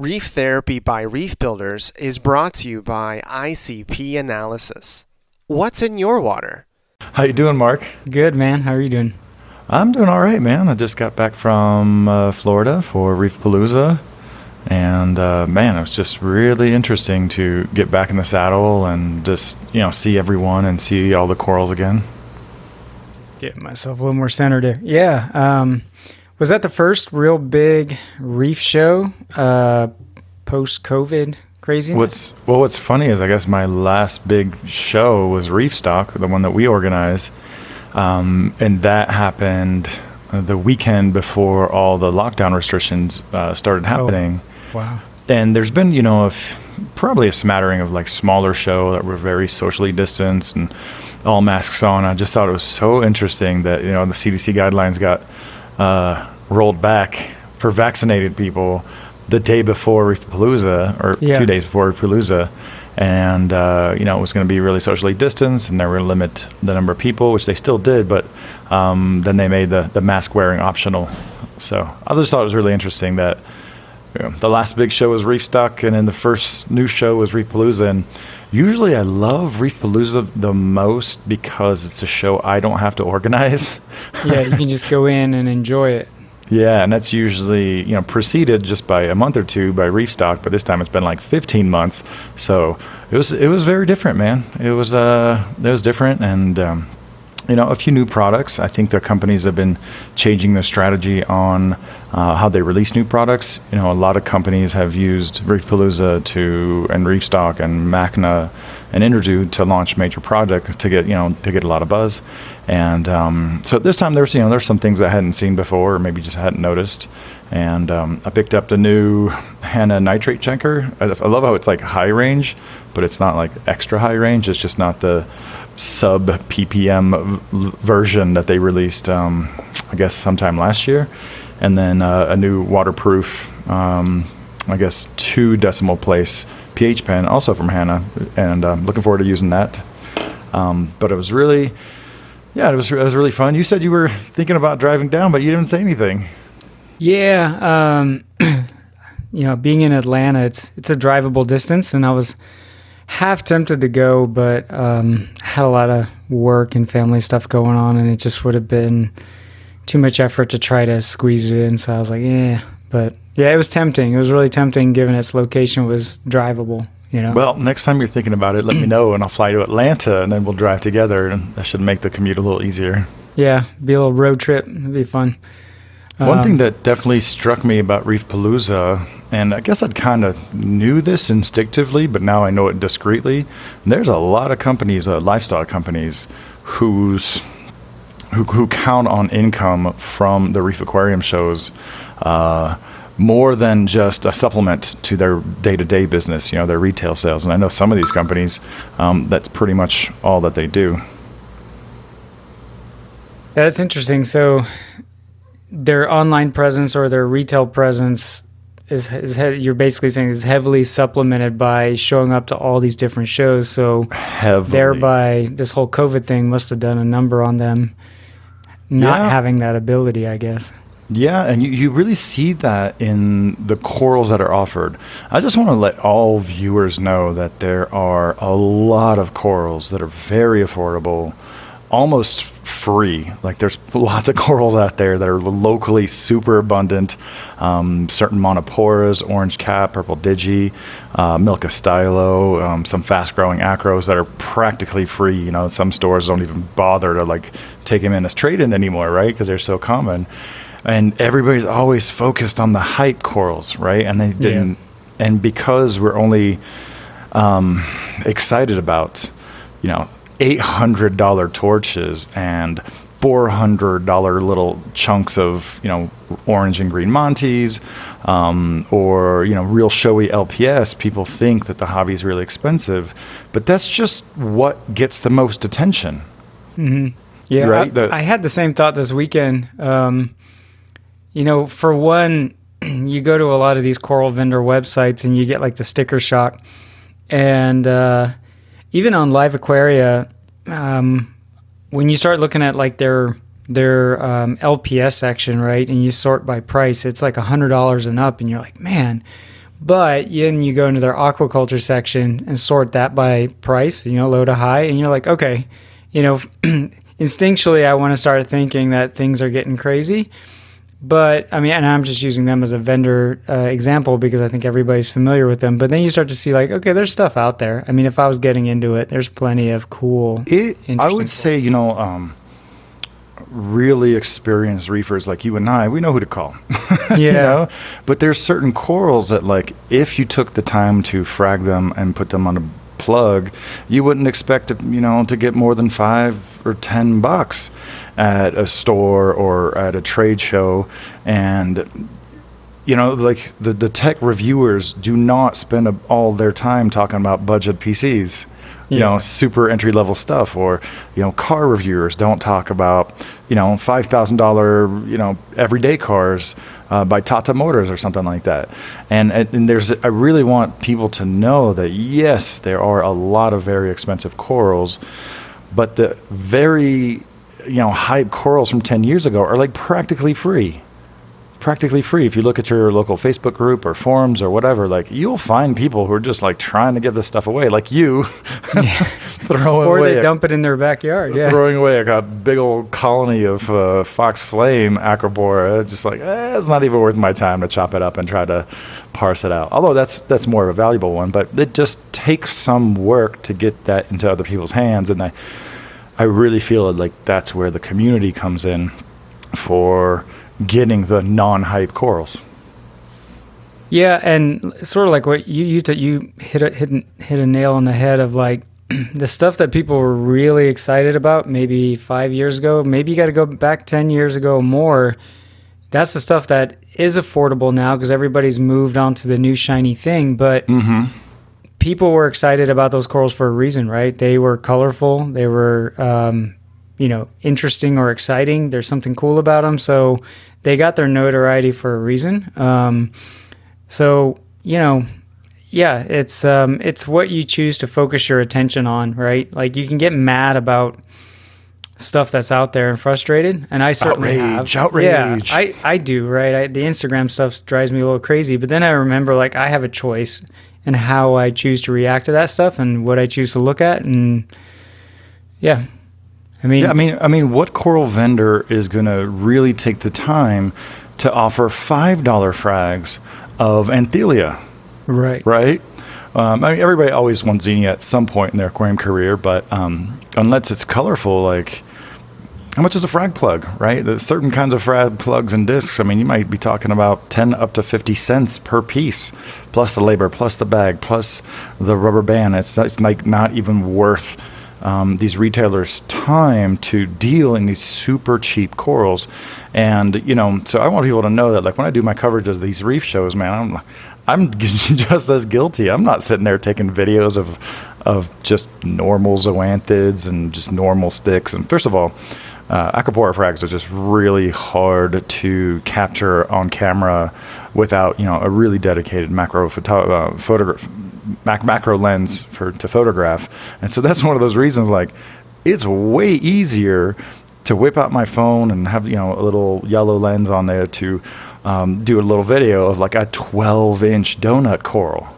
Reef Therapy by Reef Builders is brought to you by ICP Analysis. What's in your water? How you doing, Mark? Good, man. How are you doing? I'm doing all right, man. I just got back from uh, Florida for Reef Palooza, and uh, man, it was just really interesting to get back in the saddle and just you know see everyone and see all the corals again. Just getting myself a little more centered here. Yeah. Um, was that the first real big reef show uh, post COVID craziness? What's well, what's funny is I guess my last big show was Reef Stock, the one that we organized, um, and that happened the weekend before all the lockdown restrictions uh, started happening. Oh, wow. And there's been, you know, a f- probably a smattering of like smaller show that were very socially distanced and all masks on. I just thought it was so interesting that you know the CDC guidelines got uh, rolled back for vaccinated people the day before Reefapalooza or Yeah. two days before Reefapalooza. And, uh, you know, it was going to be really socially distanced and they were going to limit the number of people, which they still did, but um, then they made the, the mask wearing optional. So I just thought it was really interesting that you know, the last big show was Reef Stock, and then the first new show was Reef Palooza. And usually, I love Reef Palooza the most because it's a show I don't have to organize. yeah, you can just go in and enjoy it. yeah, and that's usually you know preceded just by a month or two by Reef Stock, but this time it's been like 15 months. So it was it was very different, man. It was uh it was different, and um, you know, a few new products. I think the companies have been changing their strategy on uh, how they release new products. You know, a lot of companies have used Reefpalooza to and Reefstock and Macna and Interzoo to launch major projects to get you know to get a lot of buzz. And um, so this time there's you know there's some things I hadn't seen before or maybe just hadn't noticed. And um, I picked up the new Hanna nitrate checker. I love how it's like high range, but it's not like extra high range. It's just not the sub ppm v- version that they released um, i guess sometime last year. And then uh, a new waterproof um, i guess two decimal place ph pen also from Hanna. And um, looking forward to using that. Um, but it was really yeah it was, it was really fun. You said you were thinking about driving down but you didn't say anything. Yeah, um, you know, being in Atlanta, it's it's a drivable distance, and I was half tempted to go, but um, had a lot of work and family stuff going on, and it just would have been too much effort to try to squeeze it in. So I was like, yeah, but yeah, it was tempting. It was really tempting, given its location was drivable. You know, well next time you're thinking about it let me know and i'll fly to atlanta and then we'll drive together and that should make the commute a little easier yeah, be a little road trip. It'd be fun. One Um, thing that definitely struck me about Reef Palooza, and I guess I'd kind of knew this instinctively, but now I know it discreetly. There's a lot of companies, uh, lifestyle companies, whose who, who count on income from the reef aquarium shows uh, more than just a supplement to their day-to-day business, you know, their retail sales. And I know some of these companies, um, that's pretty much all that they do. That's interesting. So their online presence or their retail presence is, is he- you're basically saying is heavily supplemented by showing up to all these different shows. So Heavily. thereby, this whole COVID thing must have done a number on them not Yeah. having that ability, I guess. Yeah, and you, you really see that in the corals that are offered. I just want to let all viewers know that there are a lot of corals that are very affordable, almost free. Like there's lots of corals out there that are locally super abundant. Um, certain montiporas, orange cap, purple digi, uh, milka stylo, um, some fast growing acros that are practically free. You know, some stores don't even bother to like take them in as trade in anymore, right? Because they're so common and everybody's always focused on the hype corals, right? And they didn't. And because we're only um, excited about, you know, eight hundred dollar torches and four hundred dollar little chunks of you know orange and green Montes, um, or you know real showy LPS, people think that the hobby is really expensive, but that's just what gets the most attention. Yeah, Right, I, the- I had the same thought this weekend. Um, you know, for one, you go to a lot of these coral vendor websites and you get like the sticker shock, and uh, even on Live Aquaria, um, when you start looking at like their their um, LPS section, right, and you sort by price, it's like hundred dollars and up, and you're like, man, But then you go into their aquaculture section and sort that by price, you know, low to high, and you're like, okay, you know, instinctually, I want to start thinking that things are getting crazy. But I mean, and I'm just using them as a vendor uh, example because I think everybody's familiar with them. But then you start to see, like, okay, there's stuff out there. I mean, if I was getting into it, there's plenty of cool. It, I would say, you know, um, really experienced reefers like you and I, we know who to call. Yeah. you know? But there's certain corals that, like, if you took the time to frag them and put them on a plug, you wouldn't expect to, you know, to get more than five or ten bucks at a store or at a trade show. And you know, like the, the tech reviewers do not spend all their time talking about budget PCs, you Yeah. know, super entry level stuff, or you know, car reviewers don't talk about you know five thousand dollar you know everyday cars uh, by Tata Motors or something like that. And and there's I really want people to know that yes, there are a lot of very expensive corals, but the very you know hype corals from 10 years ago are like practically free practically free if you look at your local facebook group or forums or whatever like you'll find people who are just like trying to give this stuff away like you throwing Or away they a- dump it in their backyard. Yeah. throwing away like a big old colony of uh, fox flame acropora just like eh, it's not even worth my time to chop it up and try to parse it out although that's that's more of a valuable one but it just takes some work to get that into other people's hands and i i really feel like that's where the community comes in for getting the non-hype corals Yeah, and sort of like what you you t- you hit a hit, hit a nail on the head of like the stuff that people were really excited about maybe five years ago. Maybe you got to go back ten years ago or more. That's the stuff that is affordable now because everybody's moved on to the new shiny thing. But people were excited about those corals for a reason, right? They were colorful. They were, um, you know, interesting or exciting. There's something cool about them, so they got their notoriety for a reason. Um, so you know, yeah, it's um, it's what you choose to focus your attention on, right? Like you can get mad about stuff that's out there and frustrated, and I certainly Outrage, have. outrage. Yeah, I I do, right? I, the Instagram stuff drives me a little crazy, but then I remember like I have a choice in how I choose to react to that stuff and what I choose to look at, and yeah, I mean, Yeah, I mean, I mean, what coral vendor is going to really take the time to offer five dollar frags of Anthelia, right, right? Um, I mean, everybody always wants xenia at some point in their aquarium career, but um, unless it's colorful, like how much is a frag plug, right? There's certain kinds of frag plugs and discs. I mean, you might be talking about 10 up to 50 cents per piece, plus the labor, plus the bag, plus the rubber band. It's, it's like not even worth um, these retailers' time to deal in these super cheap corals. And, you know, so I want people to know that, like, when I do my coverage of these reef shows, man, I'm, I'm just as guilty. I'm not sitting there taking videos of, of just normal zoanthids and just normal sticks. And first of all, uh, acropora frags are just really hard to capture on camera without you know a really dedicated macro photo- uh, photograph mac- macro lens for to photograph and so that's one of those reasons like it's way easier to whip out my phone and have you know a little yellow lens on there to um, do a little video of like a 12 inch donut coral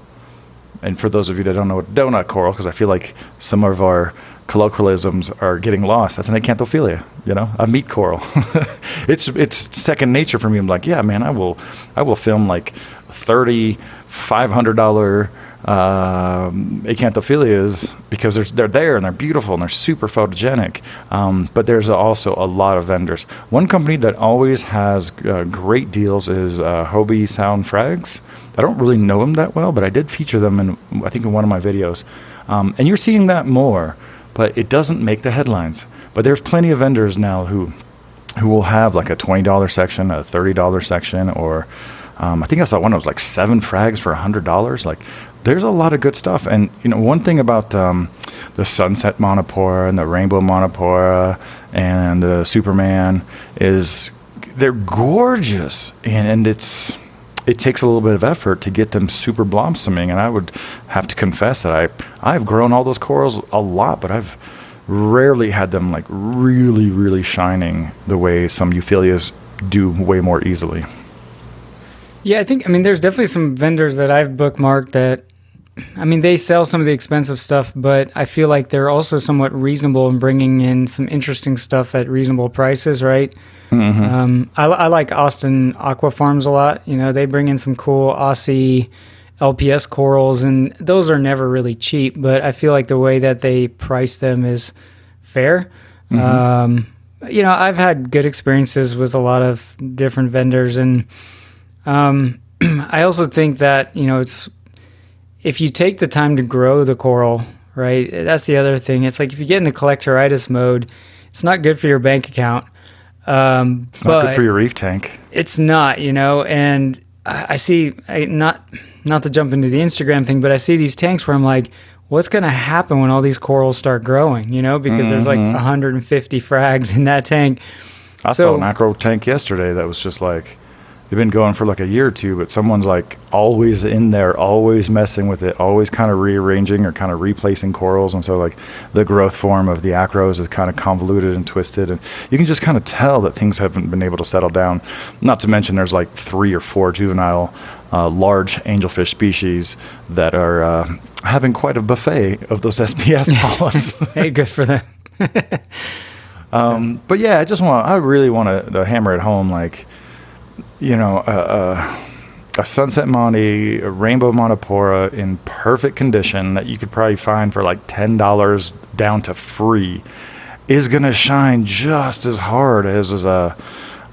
and for those of you that don't know what donut coral, because I feel like some of our colloquialisms are getting lost, that's an acanthophyllia, you know, a meat coral. it's it's second nature for me. I'm like, yeah, man, I will I will film like 30 $500 um, acanthophyllias because there's, they're there and they're beautiful and they're super photogenic. Um, but there's also a lot of vendors. One company that always has uh, great deals is uh, Hobe Sound Frags. I don't really know them that well, but I did feature them in I think in one of my videos. Um, and you're seeing that more, but it doesn't make the headlines. But there's plenty of vendors now who who will have like a twenty dollar section, a thirty dollar section, or um, I think I saw one that was like seven frags for hundred dollars. Like there's a lot of good stuff. And you know, one thing about um, the sunset montipora and the rainbow montipora and the Superman is they're gorgeous, and, and it's it takes a little bit of effort to get them super blossoming. And I would have to confess that I I've grown all those corals a lot, but I've rarely had them like really really shining the way some euphyllias do way more easily. Yeah, I think I mean there's definitely some vendors that I've bookmarked that I mean they sell some of the expensive stuff, but I feel like they're also somewhat reasonable in bringing in some interesting stuff at reasonable prices, right? Um, I, I like Austin Aqua Farms a lot. You know, they bring in some cool Aussie LPS corals, and those are never really cheap. But I feel like the way that they price them is fair. Um, you know, I've had good experiences with a lot of different vendors, and um, I also think that you know it's if you take the time to grow the coral, right? That's the other thing. It's like if you get into collectoritis mode, it's not good for your bank account. Um, It's not good for your reef tank. it's not, you know, and I I see I, not not to jump into the Instagram thing, but I see these tanks where I'm like, what's going to happen when all these corals start growing, you know, because there's like 150 frags in that tank. I So- saw an acro tank yesterday that was just like they've been going for like a year or two, but someone's like always in there, always messing with it, always kind of rearranging or kind of replacing corals, and so like the growth form of the acros is kind of convoluted and twisted, and you can just kind of tell that things haven't been able to settle down. Not to mention there's like three or four juvenile. Uh, large angelfish species that are uh, having quite a buffet of those SPS polyps. hey, good for them. Um, but yeah, I just want, I really want to, to hammer it home, like, you know, a, sunset Monty, a rainbow Montipora in perfect condition that you could probably find for like ten dollars down to free, is gonna shine just as hard as, as a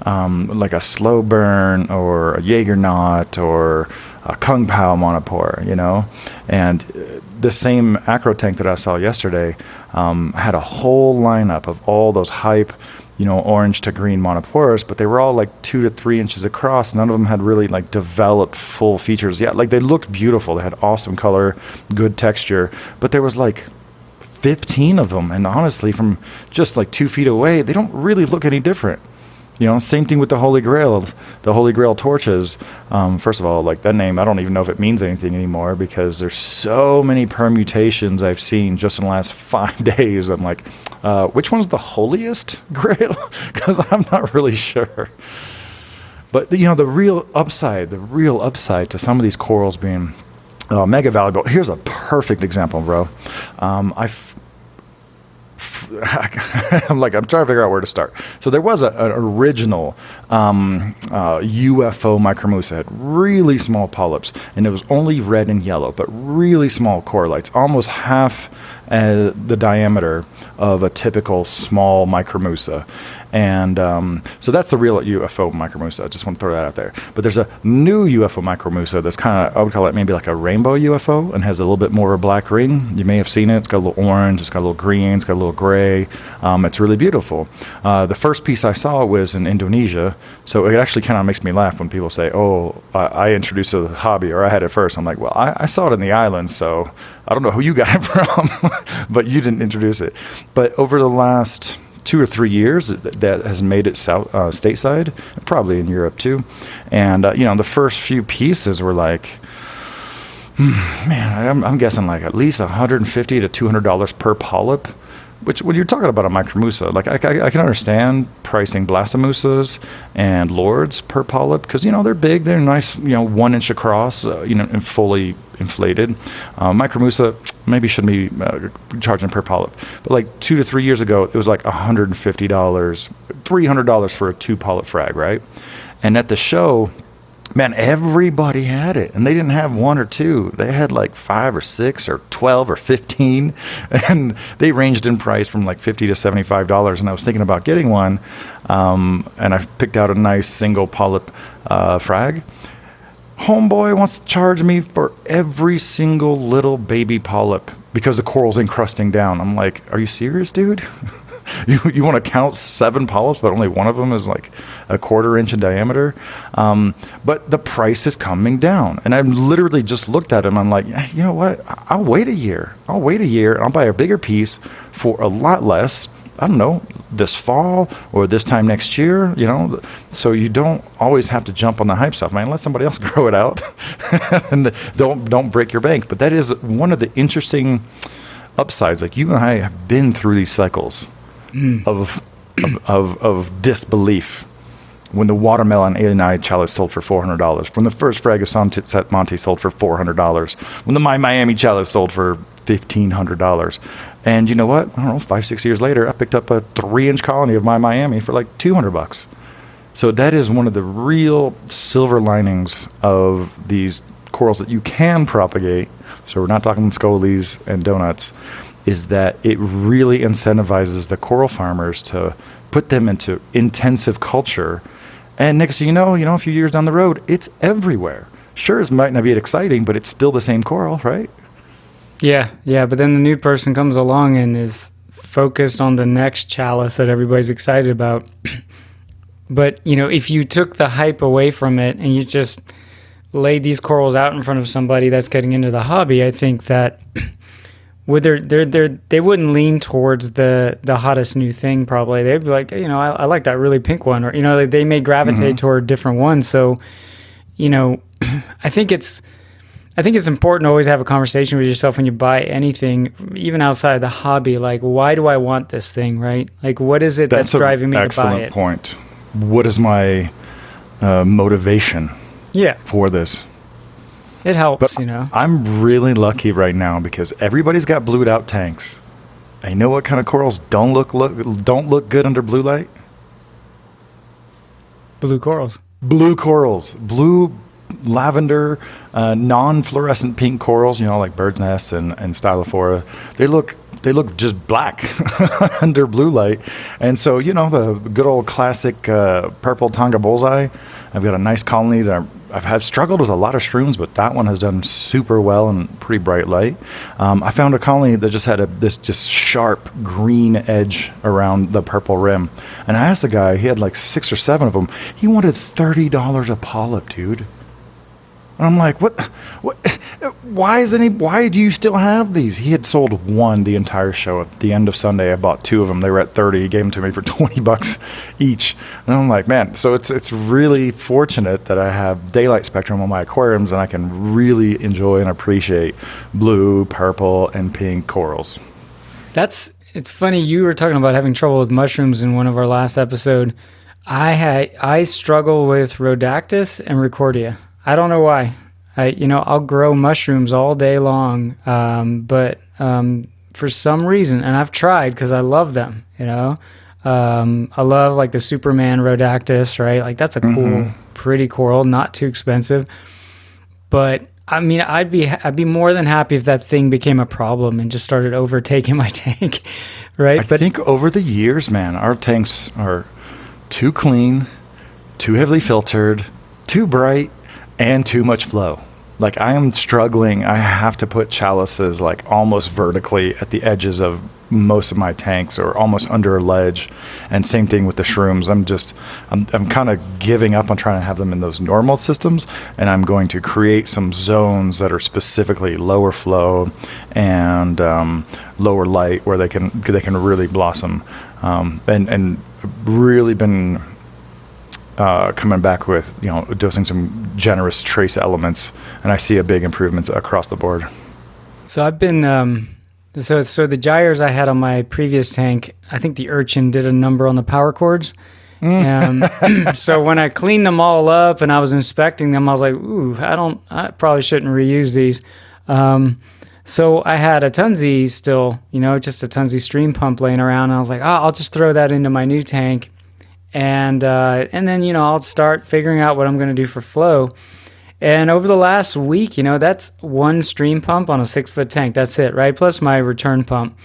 um, like a slow burn or a Jaegernaut or a Kung Pao Monopore, you know, and uh, the same acro tank that I saw yesterday um, had a whole lineup of all those hype, you know, orange to green montiporas, but they were all like two to three inches across. None of them had really like developed full features yet. Like they looked beautiful. They had awesome color, good texture, but there was like 15 of them. And honestly, from just like two feet away, they don't really look any different. You know, same thing with the Holy Grail. The Holy Grail torches. Um, first of all, like that name, I don't even know if it means anything anymore because there's so many permutations I've seen just in the last five days. I'm like, uh, which one's the holiest Grail? Because I'm not really sure. But you know, the real upside, the real upside to some of these corals being uh, mega valuable. Here's a perfect example, bro. Um, I f- I'm like I'm trying to figure out where to start. So there was a, an original um, uh, UFO micromussa, had really small polyps, and it was only red and yellow, but really small coralites, almost half uh, the diameter of a typical small micromussa. And um, so that's the real UFO micromussa. I just want to throw that out there. But there's a new UFO micromussa that's kind of, I would call it maybe like a rainbow UFO and has a little bit more of a black ring. You may have seen it. It's got a little orange, it's got a little green, it's got a little gray. Um, it's really beautiful. Uh, the first piece I saw was in Indonesia. So it actually kind of makes me laugh when people say, oh, I, I introduced the hobby or I had it first. I'm like, well, I, I saw it in the islands. So I don't know who you got it from, but you didn't introduce it. But over the last two or three years that, has made it south uh, stateside, probably in Europe too. And uh, you know, the first few pieces were like, hmm, man, I'm, I'm guessing like at least 150 to 200 dollars per polyp. Which, when you're talking about a micromussa, like I, I, I can understand pricing blastomussas and lords per polyp because you know they're big, they're nice, you know, one inch across, uh, you know, and fully inflated. Uh, micromussa maybe shouldn't be uh, charging per polyp, but like two to three years ago, it was like 150 dollars, 300 dollars for a two polyp frag, right? And at the show, man, everybody had it, and they didn't have one or two. They had like five or six or twelve or fifteen, and they ranged in price from like fifty to seventy-five dollars. And I was thinking about getting one, um, and I picked out a nice single polyp uh, frag. Homeboy wants to charge me for every single little baby polyp because the coral's encrusting down. I'm like, are you serious, dude? you, you want to count seven polyps, but only one of them is like a quarter inch in diameter. Um, but the price is coming down. And I literally just looked at him. I'm like, "Eh, you know what? I'll wait a year. I'll wait a year and I'll buy a bigger piece for a lot less. I don't know, this fall or this time next year, you know. So you don't always have to jump on the hype stuff, man. Let somebody else grow it out, and don't don't break your bank. But that is one of the interesting upsides. Like you and I have been through these cycles mm. of, of of of disbelief when the watermelon 89 chalice sold for $400, when the first Fragosan Monte sold for $400, when the My Miami chalice sold for $1,500. And you know what? I don't know, five, six years later, I picked up a three inch colony of My Miami for like 200 bucks. So that is one of the real silver linings of these corals that you can propagate. So we're not talking scolies and donuts. Is that it really incentivizes the coral farmers to put them into intensive culture, and next thing you know, you know, a few years down the road, it's everywhere. Sure, it might not be exciting, but it's still the same coral, right? Yeah, yeah. But then the new person comes along and is focused on the next chalice that everybody's excited about. but you know, if you took the hype away from it and you just laid these corals out in front of somebody that's getting into the hobby, I think that would they they they they wouldn't lean towards the the hottest new thing probably they'd be like you know I, I like that really pink one or you know they may gravitate mm-hmm. toward different ones so you know I think it's I think it's important to always have a conversation with yourself when you buy anything, even outside of the hobby. Like, why do I want this thing, right? Like, what is it that's, that's driving me to buy it? Excellent point. What is my uh, motivation? Yeah. For this. It helps, but you know. I'm really lucky right now because everybody's got blued out tanks. And you know what kind of corals don't look look don't look good under blue light? Blue corals. Blue corals. Blue lavender, uh, non-fluorescent pink corals, you know, like bird's nests and, and stylophora. They look they look just black under blue light. And so, you know, the good old classic uh, purple Tonga bullseye. I've got a nice colony that I've had struggled with a lot of shrooms, but that one has done super well in pretty bright light. Um, I found a colony that just had a, this just sharp green edge around the purple rim. And I asked the guy, he had like six or seven of them. He wanted $30 a polyp, dude. And I'm like, what, what, why is any, why do you still have these? He had sold one the entire show. At the end of Sunday, I bought two of them. They were at 30. He gave them to me for 20 bucks each. And I'm like, man, so it's, it's really fortunate that I have daylight spectrum on my aquariums and I can really enjoy and appreciate blue, purple, and pink corals. That's, it's funny. You were talking about having trouble with mushrooms in one of our last episode. I had, I struggle with Rhodactis and Ricordea. I don't know why. I you know I'll grow mushrooms all day long, um, but um, for some reason, and I've tried because I love them. You know, um, I love like the Superman Rhodactis, right? Like that's a cool, mm-hmm. pretty coral, not too expensive. But I mean, I'd be I'd be more than happy if that thing became a problem and just started overtaking my tank, right? I but think over the years, man, our tanks are too clean, too heavily filtered, too bright, and too much flow. Like I am struggling. I have to put chalices like almost vertically at the edges of most of my tanks or almost under a ledge. And same thing with the shrooms. I'm just, I'm, I'm kind of giving up on trying to have them in those normal systems. And I'm going to create some zones that are specifically lower flow and um, lower light where they can, they can really blossom. Um, and, and really been uh, coming back with you know dosing some generous trace elements, and I see a big improvements across the board. So I've been um, so so the gyres I had on my previous tank. I think the urchin did a number on the power cords. Mm. um, so when I cleaned them all up and I was inspecting them, I was like, "Ooh, I don't. I probably shouldn't reuse these." Um, so I had a Tunze still, you know, just a Tunze stream pump laying around. And I was like, oh, I'll just throw that into my new tank and uh, and then you know I'll start figuring out what I'm going to do for flow. And over the last week, you know, that's one stream pump on a six foot tank. That's it, right? Plus my return pump.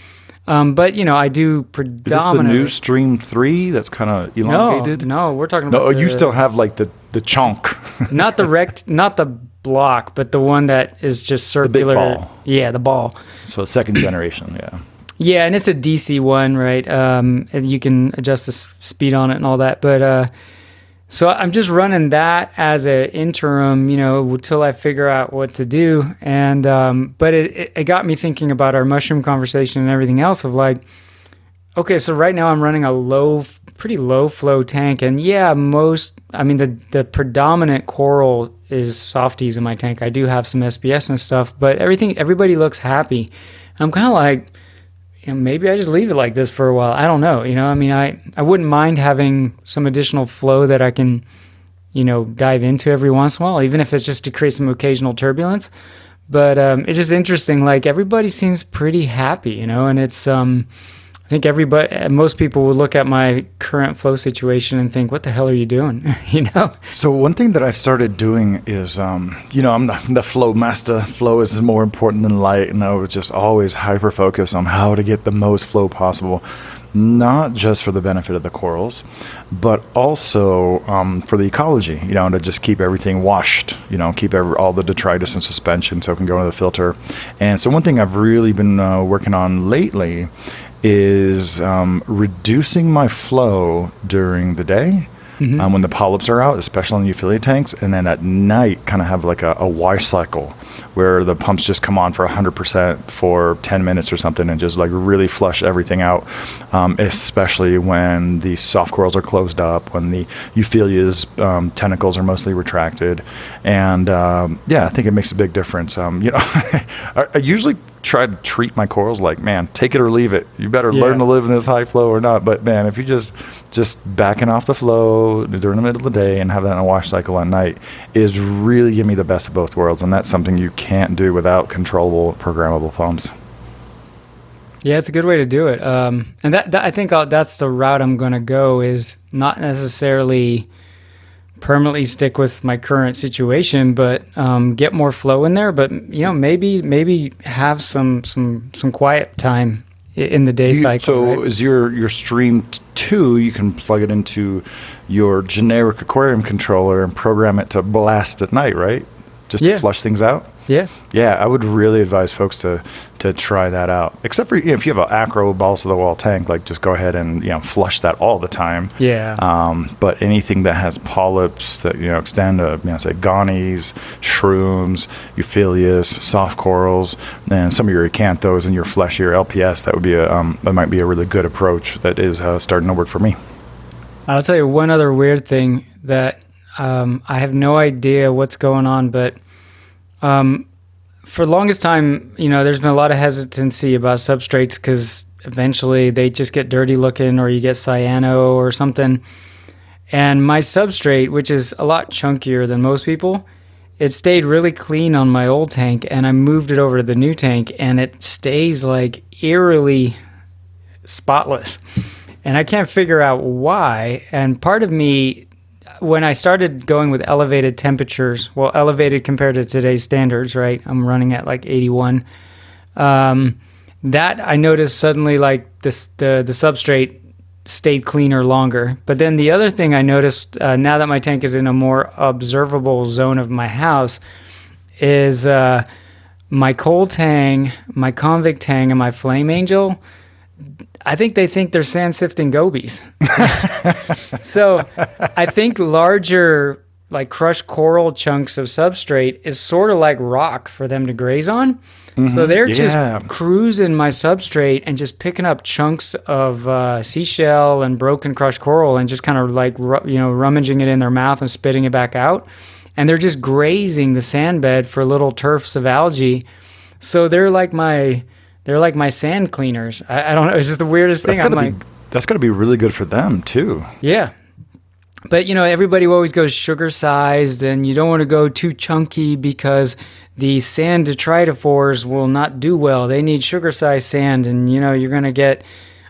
Um, but you know, I do predominantly. Is this the new Stream Three that's kind of elongated? No, no, we're talking about. No, the, you still have like the the chunk. not the rect, not the block, but the one that is just circular. The ball. Yeah, the ball. So second generation, yeah. Yeah, and it's a DC one, right? Um, you can adjust the speed on it and all that. But uh, so I'm just running that as an interim, you know, until I figure out what to do. And um, but it, it got me thinking about our mushroom conversation and everything else of like, okay, so right now I'm running a low, pretty low flow tank, and yeah, most, I mean, the the predominant coral is softies in my tank. I do have some SPS and stuff, but everything, everybody looks happy. I'm kind of like you know, maybe I just leave it like this for a while. I don't know. You know, I mean, I, I wouldn't mind having some additional flow that I can, you know, dive into every once in a while, even if it's just to create some occasional turbulence. But um, it's just interesting. Like everybody seems pretty happy, you know, and it's um, I think everybody, most people would look at my current flow situation and think, "What the hell are you doing?" you know. So one thing that I've started doing is, um, you know, I'm the, the, flow master. Flow is more important than light, and I was just always hyper focused on how to get the most flow possible, not just for the benefit of the corals, but also um, for the ecology. You know, to just keep everything washed. You know, keep every, all the detritus and suspension so it can go into the filter. And so one thing I've really been uh, working on lately is um, reducing my flow during the day. Mm-hmm. Um, when the polyps are out, especially in the euphyllia tanks, and then at night, kind of have like a, a wash cycle where the pumps just come on for 100% for 10 minutes or something and just like really flush everything out, um, especially when the soft corals are closed up, when the euphyllia's um, tentacles are mostly retracted. And um, yeah, I think it makes a big difference. Um, you know, I, I usually try to treat my corals like, man, take it or leave it. You better yeah. learn to live in this high flow or not. But man, if you just just backing off the flow during the middle of the day and have that in a wash cycle at night is really give me the best of both worlds, and that's something you can't do without controllable, programmable pumps. Yeah, it's a good way to do it. Um, and that, that I think I'll, that's the route I'm going to go is not necessarily permanently stick with my current situation, but um, get more flow in there. But you know, maybe maybe have some some some quiet time in the day you, cycle. So right? is your your stream two? You can plug it into your generic aquarium controller and program it to blast at night, right? Just yeah. to flush things out. Yeah. Yeah, I would really advise folks to to try that out. Except for you know, if you have an acro balls to the wall tank, like just go ahead and you know flush that all the time. Yeah. Um, but anything that has polyps that you know extend to you know say gonies, shrooms, euphyllias, soft corals, and some of your acanthos and your fleshier LPS, that would be a um, that might be a really good approach. That is uh, starting to work for me. I'll tell you one other weird thing that um, I have no idea what's going on, but um, for the longest time, you know, there's been a lot of hesitancy about substrates because eventually they just get dirty looking or you get cyano or something. And my substrate, which is a lot chunkier than most people, it stayed really clean on my old tank and I moved it over to the new tank and it stays like eerily spotless. And I can't figure out why. And part of me when I started going with elevated temperatures, well, elevated compared to today's standards, right? I'm running at like 81. Um, that I noticed suddenly, like the the substrate stayed cleaner longer. But then the other thing I noticed uh, now that my tank is in a more observable zone of my house is uh, my kole tang, my convict tang, and my flame angel I think they think they're sand sifting gobies. so I think larger, like crushed coral chunks of substrate is sort of like rock for them to graze on. Mm-hmm. So they're yeah. just cruising my substrate and just picking up chunks of uh, seashell and broken crushed coral and just kind of like, you know, rummaging it in their mouth and spitting it back out. And they're just grazing the sand bed for little turfs of algae. So they're like my they're like my sand cleaners. I, I don't know. It's just the weirdest that's thing. Gotta I'm be, like, that's got to be really good for them too. Yeah. But you know, everybody always goes sugar sized, and you don't want to go too chunky because the sand detritivores will not do well. They need sugar sized sand, and you know, you're gonna get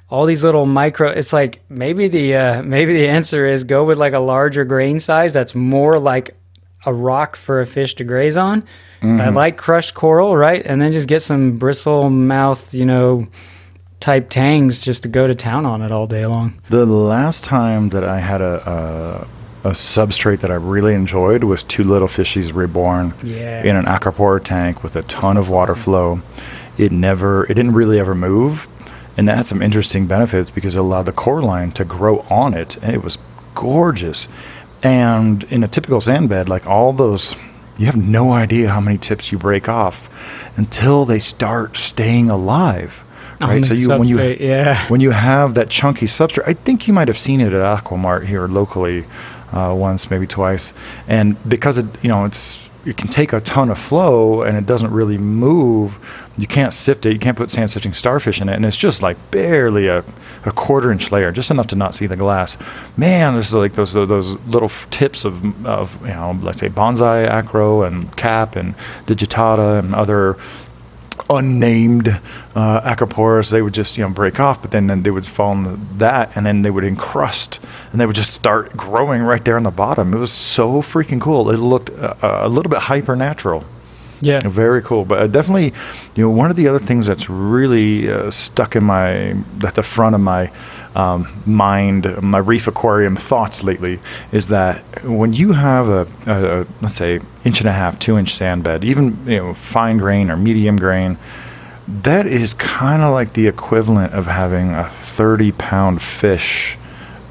all these little micro. It's like maybe the uh, maybe the answer is go with like a larger grain size that's more like a rock for a fish to graze on Mm-hmm. I like crushed coral, right? And then just get some bristle mouth, you know, type tangs just to go to town on it all day long. The last time that I had a, a, a substrate that I really enjoyed was two little fishies reborn yeah. in an acropora tank with a ton of water flow. It never, it didn't really ever move, and that had some interesting benefits because it allowed the coralline to grow on it, and it was gorgeous. And in a typical sand bed, like all those you have no idea how many tips you break off until they start staying alive right? So you when you yeah. when you have that chunky substrate i think you might have seen it at aquamart here locally uh, once maybe twice. And because it you know it's it can take a ton of flow and it doesn't really move. You can't sift it. You can't put sand sifting starfish in it, and it's just like barely a, a quarter inch layer, just enough to not see the glass. Man, there's like those those little tips of of you know, let's say bonsai acro and cap and digitata and other unnamed uh, they would just you know break off, but then, then they would fall into that, and then they would encrust, and they would just start growing right there on the bottom. It was so freaking cool. It looked uh, a little bit hyper natural. Yeah. Very cool. But uh, definitely, you know, one of the other things that's really uh, stuck in my, at the front of my um, mind, my reef aquarium thoughts lately is that when you have a, a, a, let's say, inch and a half, two inch sand bed, even, you know, fine grain or medium grain, that is kind of like the equivalent of having a 30 pound fish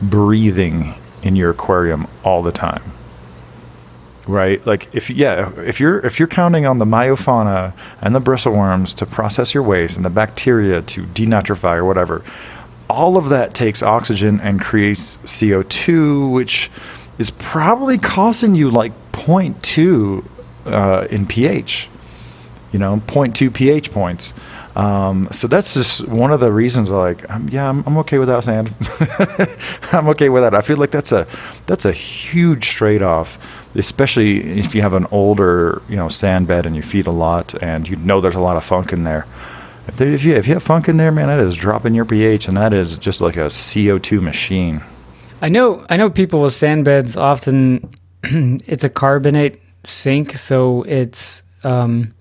breathing in your aquarium all the time right? Like if yeah, if you're if you're counting on the meiofauna and the bristleworms to process your waste and the bacteria to denitrify or whatever, all of that takes oxygen and creates CO2, which is probably costing you like 0.2 uh, in pH. You know, 0.2 pH points. Um, so that's just one of the reasons. Like, um, yeah, I'm, I'm okay without sand. I'm okay with that. I feel like that's a that's a huge trade off especially if you have an older, you know, sand bed and you feed a lot and you know there's a lot of funk in there. If, there, if you if you have funk in there, man, that is dropping your pH, and that is just like a CO2 machine. I know. I know people with sand beds often it's a carbonate sink, so it's um,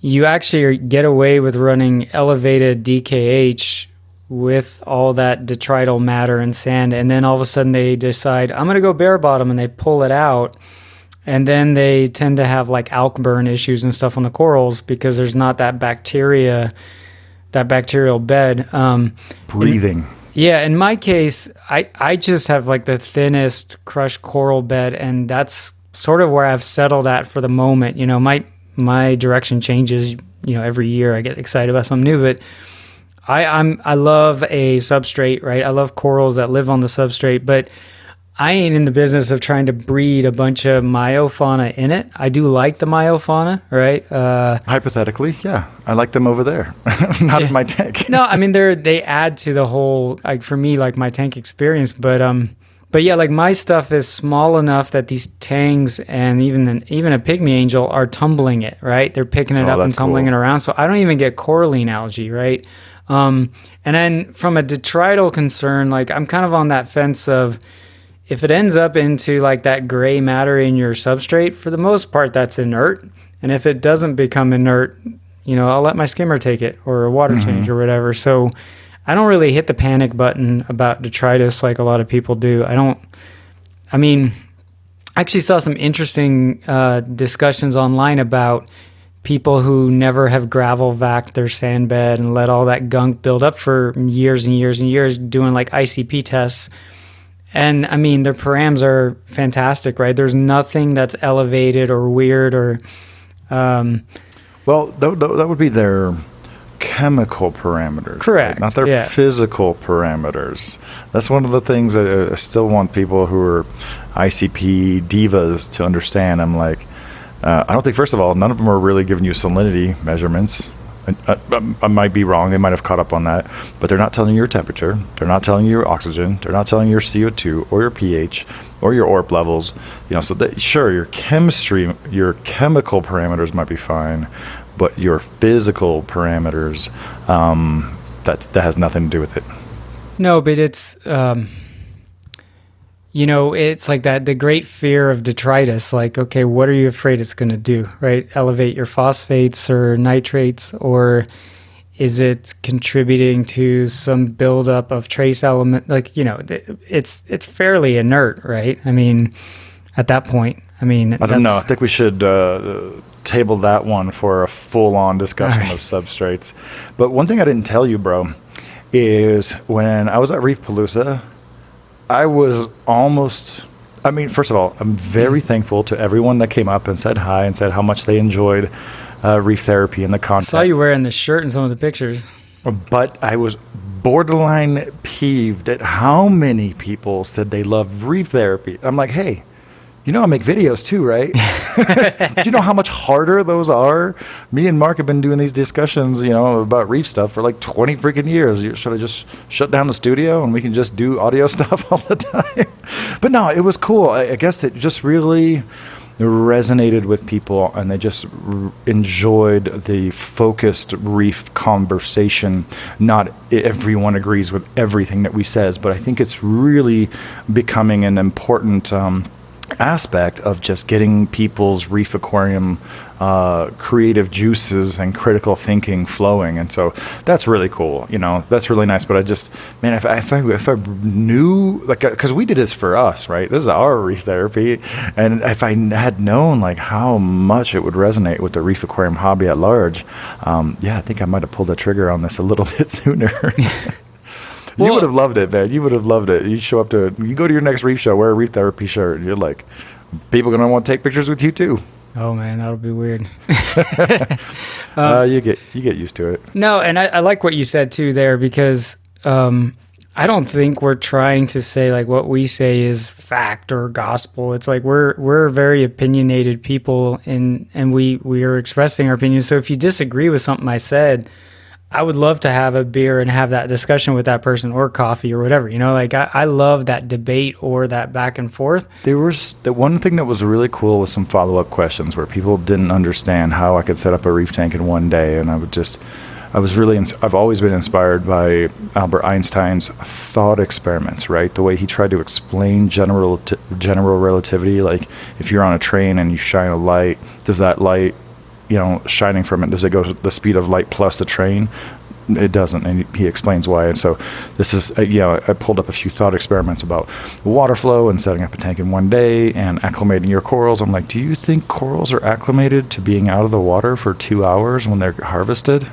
you actually get away with running elevated DKH with all that detrital matter and sand, and then all of a sudden they decide I'm going to go bare bottom, and they pull it out and then they tend to have like alk burn issues and stuff on the corals because there's not that bacteria, that bacterial bed. Um, Breathing. In, yeah, in my case, I I just have like the thinnest crushed coral bed, and that's sort of where I've settled at for the moment. You know, my my direction changes. You know, every year I get excited about something new, but. I, I'm I love a substrate, right? I love corals that live on the substrate, but I ain't in the business of trying to breed a bunch of meiofauna in it. I do like the meiofauna, right? Uh, Hypothetically, yeah, I like them over there, not yeah. in my tank. no, I mean they're they add to the whole like for me like my tank experience, but um, but yeah, like my stuff is small enough that these tangs and even an, even a pygmy angel are tumbling it, right? They're picking it oh, up and tumbling cool. it around, so I don't even get coralline algae, right? Um, and then from a detrital concern, like I'm kind of on that fence of if it ends up into like that gray matter in your substrate, for the most part, that's inert. And if it doesn't become inert, you know, I'll let my skimmer take it or a water mm-hmm. change or whatever. So I don't really hit the panic button about detritus like a lot of people do. I don't, I mean, I actually saw some interesting uh, discussions online about people who never have gravel vac their sand bed and let all that gunk build up for years and years and years doing like ICP tests and I mean, their params are fantastic, right? There's nothing that's elevated or weird or. Um, well, that, that would be their chemical parameters. Correct. Right? Not their yeah. physical parameters. That's one of the things that I still want people who are ICP divas to understand. I'm like, uh, I don't think, first of all, none of them are really giving you salinity measurements. I, I, I, might be wrong. They might have caught up on that, but they're not telling you your temperature. They're not telling you your oxygen. They're not telling you your CO2 or your pH or your ORP levels. You know, so that, sure, your chemistry, your chemical parameters might be fine, but your physical parameters, um, that's that has nothing to do with it. No, but it's. Um you know, it's like that the great fear of detritus. Like, okay, what are you afraid it's going to do, right? Elevate your phosphates or nitrates, or is it contributing to some buildup of trace element? Like, you know, it's it's fairly inert, right? I mean, at that point, I mean, I don't know. I think we should uh, table that one for a full-on discussion right. of substrates. But one thing I didn't tell you, bro, is when I was at Reef Palooza I was almost. I mean, first of all, I'm very thankful to everyone that came up and said hi and said how much they enjoyed uh, reef therapy and the content. I saw you wearing the shirt in some of the pictures. But I was borderline peeved at how many people said they love reef therapy. I'm like, hey, You know, I make videos too, right? Do you know how much harder those are? Me and Mark have been doing these discussions, you know, about reef stuff for like 20 freaking years. You- Should I just shut down the studio and we can just do audio stuff all the time? but no, it was cool. I, I guess it just really resonated with people and they just r- enjoyed the focused reef conversation not everyone agrees with everything that we says but i think it's really becoming an important um, aspect of just getting people's reef aquarium uh, creative juices and critical thinking flowing. And so that's really cool you know that's really nice. But i just man if I, if I, if I knew like because we did this for us right? This is our reef therapy. And if i had known like how much it would resonate with the reef aquarium hobby at large um, yeah i think i might have pulled the trigger on this a little bit sooner You would have loved it, man. You would have loved it. You show up to, you go to your next reef show, wear a reef therapy shirt, and you're like, people gonna want to take pictures with you too. Oh man, that'll be weird. Uh, you get, you get used to it. No, and I, I like what you said too there because um, I don't think we're trying to say like what we say is fact or gospel. It's like we're we're very opinionated people and and we we are expressing our opinions. So if you disagree with something I said, I would love to have a beer and have that discussion with that person or coffee or whatever. You know, like I, I love that debate or that back and forth. There was the one thing that was really cool was some follow up questions where people didn't understand how I could set up a reef tank in one day, and I would just, I was really, I've always been inspired by Albert Einstein's thought experiments, right? The way he tried to explain general general relativity, like if you're on a train and you shine a light, does that light you know, shining from it, does it go to the speed of light plus the train? It doesn't, and he explains why. And so, this is, uh, you know, I pulled up a few thought experiments about water flow and setting up a tank in one day and acclimating your corals. I'm like, do you think corals are acclimated to being out of the water for two hours when they're harvested?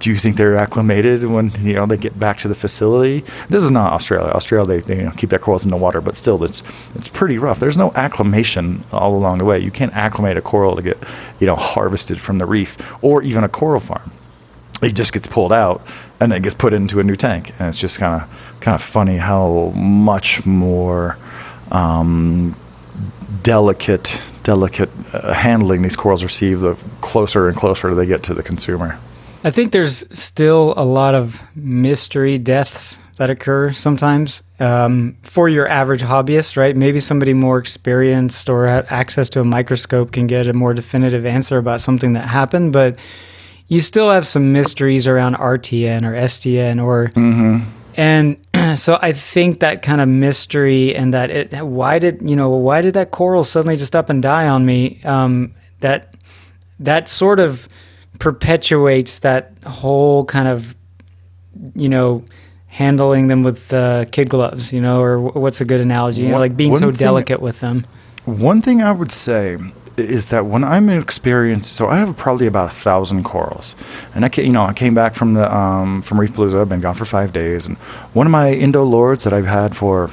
Do you think they're acclimated when you know they get back to the facility? This is not Australia. Australia, they, they you know, keep their corals in the water, but still, it's it's pretty rough. There's no acclimation all along the way. You can't acclimate a coral to get you know harvested from the reef or even a coral farm. It just gets pulled out and then gets put into a new tank, and it's just kind of kind of funny how much more um, delicate delicate uh, handling these corals receive the closer and closer they get to the consumer. I think there's still a lot of mystery deaths that occur sometimes um, for your average hobbyist, right? Maybe somebody more experienced or have access to a microscope can get a more definitive answer about something that happened, but you still have some mysteries around RTN or STN or. And so I think that kind of mystery and that it, why did you know why did that coral suddenly just up and die on me? Um, that that sort of perpetuates that whole kind of you know handling them with uh, kid gloves you know or wh- what's a good analogy? You know like being one so thing- delicate with them. One thing I would say is that when I'm experienced, so I have probably about a thousand corals, and I ca you know I came back from the um, from Reef Palooza. I've been gone for five days, and one of my Indo lords that I've had for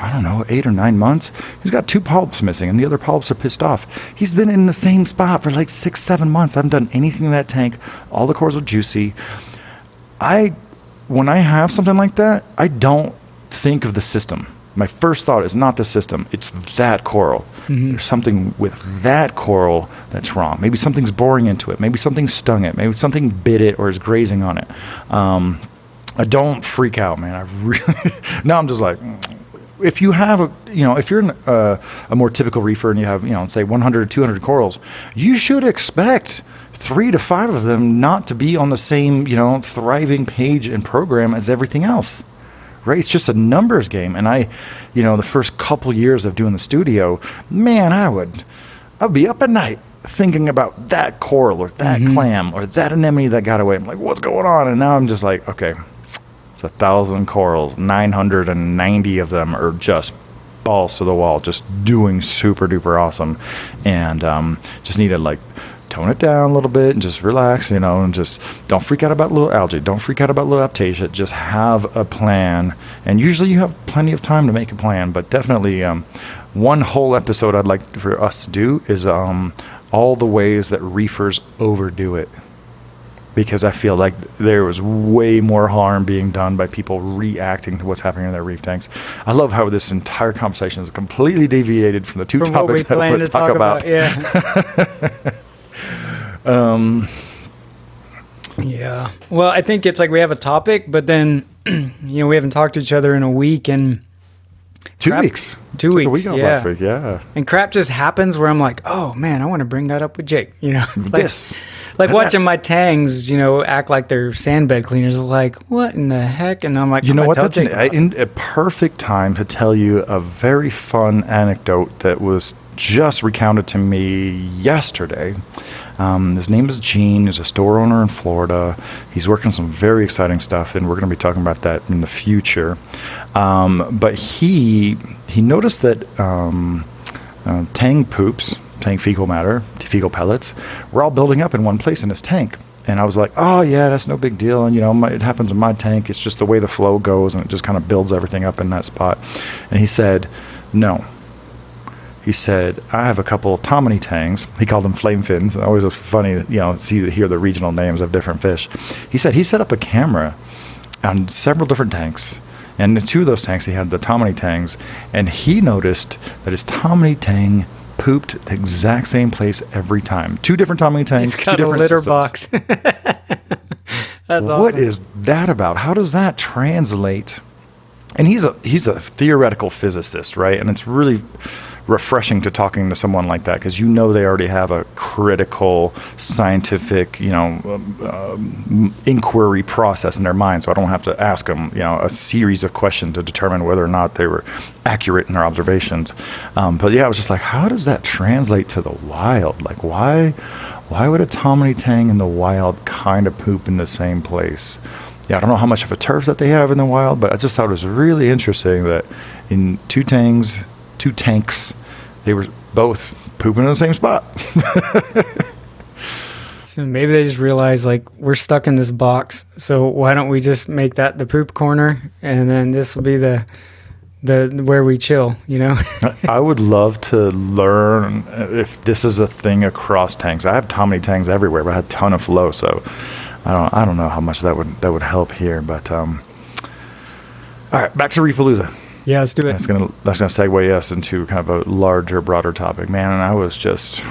I don't know eight or nine months, he's got two polyps missing, and the other polyps are pissed off. He's been in the same spot for like six, seven months. I haven't done anything in that tank. All the corals are juicy. I when I have something like that, I don't think of the system. My first thought is not the system, it's that coral. There's something with that coral that's wrong. Maybe something's boring into it. Maybe something stung it. Maybe something bit it or is grazing on it. Um, I don't freak out, man. I really now I'm just like, if you have a, you know, if you're an, uh, a more typical reefer and you have, you know, say 100 or 200 corals, you should expect three to five of them not to be on the same, you know, thriving page and program as everything else. Right? It's just a numbers game. And I, you know, the first couple years of doing the studio, man, I would, I'd be up at night thinking about that coral or that mm-hmm. clam or that anemone that got away. I'm like, what's going on? And now I'm just like, okay, it's a thousand corals. 990 of them are just balls to the wall, just doing super duper awesome. And um, just need to like tone it down a little bit and just relax, you know, and just don't freak out about little algae. Don't freak out about little aiptasia. Just have a plan. And usually you have plenty of time to make a plan, but definitely um, one whole episode I'd like for us to do is um, all the ways that reefers overdo it because I feel like there was way more harm being done by people reacting to what's happening in their reef tanks. I love how this entire conversation is completely deviated from the two From what we topics that want to talk, talk about. about, yeah. Um, Yeah. Well, I think it's like we have a topic, but then you know we haven't talked to each other in a week, and two Crap. weeks. Two Took a weeks, week yeah. last week. Yeah. and crap just happens where I'm like, oh man, I want to bring that up with Jake. You know, like, this. Like watching my tangs, you know, act like they're sandbed cleaners. Like, what in the heck? And I'm like, You know what? That's an, Jake in, a perfect time to tell you a very fun anecdote that was just recounted to me yesterday. Um, his name is Gene. He's a store owner in Florida. He's working on some very exciting stuff, and we're going to be talking about that in the future. Um, but he he noticed that um, uh, Tang poops, Tang fecal matter, fecal pellets, were all building up in one place in his tank. And I was like, oh, yeah, that's no big deal. And, you know, my, it happens in my tank. It's just the way the flow goes, and it just kind of builds everything up in that spot. And he said, no. He said, I have a couple of Tomini tangs. He called them flame fins. Always funny, you know, see hear the regional names of different fish. He said he set up a camera on several different tanks. And in two of those tanks, he had the Tomini tangs. And he noticed that his Tomini tang pooped the exact same place every time. Two different Tomini tanks, He's two got a different litter systems. box. That's awesome. What is that about? How does that translate? And he's a he's a theoretical physicist, right? And it's really refreshing to talking to someone like that because you know they already have a critical scientific, you know, um, um, inquiry process in their mind. So I don't have to ask them, you know, a series of questions to determine whether or not they were accurate in their observations. Um, but yeah, I was just like, how does that translate to the wild? Like, why, why would a Tomini Tang in the wild kind of poop in the same place? Yeah, I don't know how much of a turf that they have in the wild, but I just thought it was really interesting that in two tangs, two tanks, they were both pooping in the same spot. So maybe they just realized like we're stuck in this box. So why don't we just make that the poop corner, and then this will be the the where we chill. You know. I would love to learn if this is a thing across tanks. I have Tommy tanks everywhere, but I had a ton of flow, so I don't I don't know how much that would that would help here. But um, all right, back to Reefalooza. Yeah, let's do it. That's gonna that's gonna segue us into kind of a larger, broader topic, man. And I was just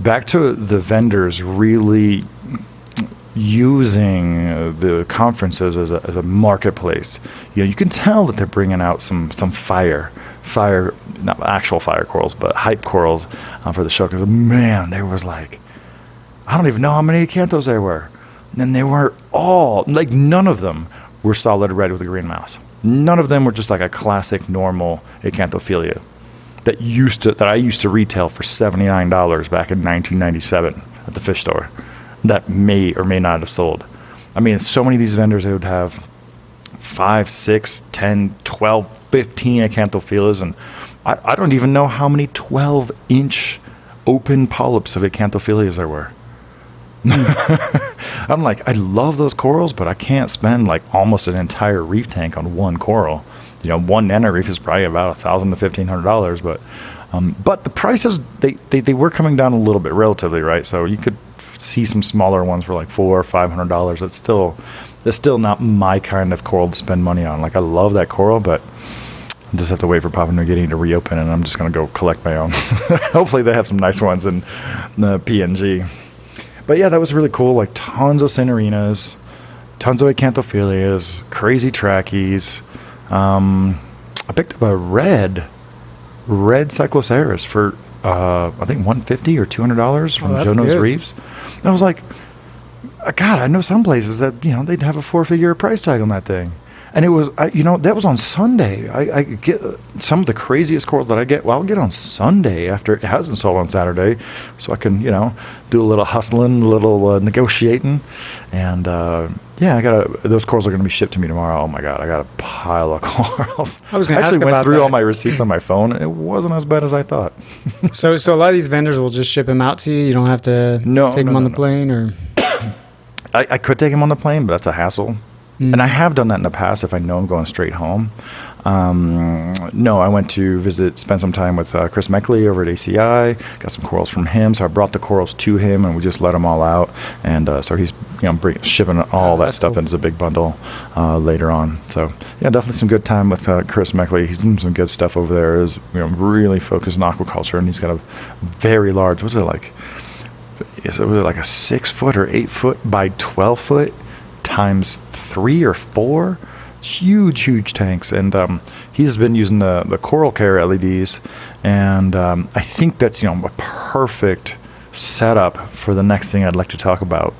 back to the vendors really using the conferences as a, as a marketplace. You know, you can tell that they're bringing out some some fire, fire, not actual fire corals, but hype corals uh, for the show. Because man, there was like, I don't even know how many acanthos there were, and they were all like none of them were solid red with a green mouth. None of them were just like a classic normal acanthophyllia that used to that I used to retail for seventy nine dollars back in nineteen ninety seven at the fish store. That may or may not have sold. I mean, so many of these vendors they would have five, six, 10, 12, 15 acanthophyllias, and I, I don't even know how many 12 inch open polyps of acanthophyllias there were. I'm like, I love those corals, but I can't spend like almost an entire reef tank on one coral. You know, one nano reef is probably about a thousand to fifteen hundred dollars, but um, but the prices they, they they were coming down a little bit relatively, right? So you could see some smaller ones for like four or five hundred dollars. It's still that's still not my kind of coral to spend money on. Like I love that coral, but I just have to wait for Papua New Guinea to reopen, and I'm just gonna go collect my own. Hopefully, they have some nice ones in the PNG. But yeah, that was really cool. Like tons of Cynarinas, tons of Acanthophyllias, crazy trachys. Um, I picked up a red, red Cycloseris for uh, I think 150 or 200 dollars from Oh, Jono's good. Reefs. I was like, uh, God, I know some places that you know they'd have a four-figure price tag on that thing, and it was I, you know that was on Sunday. I, I get some of the craziest corals that I get. Well, I'll get on Sunday after it hasn't sold on Saturday, so I can you know do a little hustling, a little uh, negotiating, and uh, yeah, I got those corals are going to be shipped to me tomorrow. Oh my God, I got a pile of corals. I was gonna actually ask went about through all my receipts on my phone. It wasn't as bad as I thought. So so a lot of these vendors will just ship them out to you. You don't have to No, take no, them on no, the plane or I, I could take them on the plane, but that's a hassle. And I have done that in the past if I know I'm going straight home. Um, no, I went to visit, spend some time with uh, Chris Meckley over at ACI. Got some corals from him, so I brought the corals to him, and we just let them all out. And uh, so he's you know bring, shipping all Oh, that stuff cool. in as a big bundle uh, later on. So yeah, definitely some good time with uh, Chris Meckley. He's doing some good stuff over there. Is you know really focused on aquaculture, and he's got a very large. What's it like? Is it was it like a six foot or eight foot by twelve foot times three or four? Huge, huge tanks, and um, he's been using the the Coral Care LEDs, and um, I think that's you know a perfect setup for the next thing I'd like to talk about,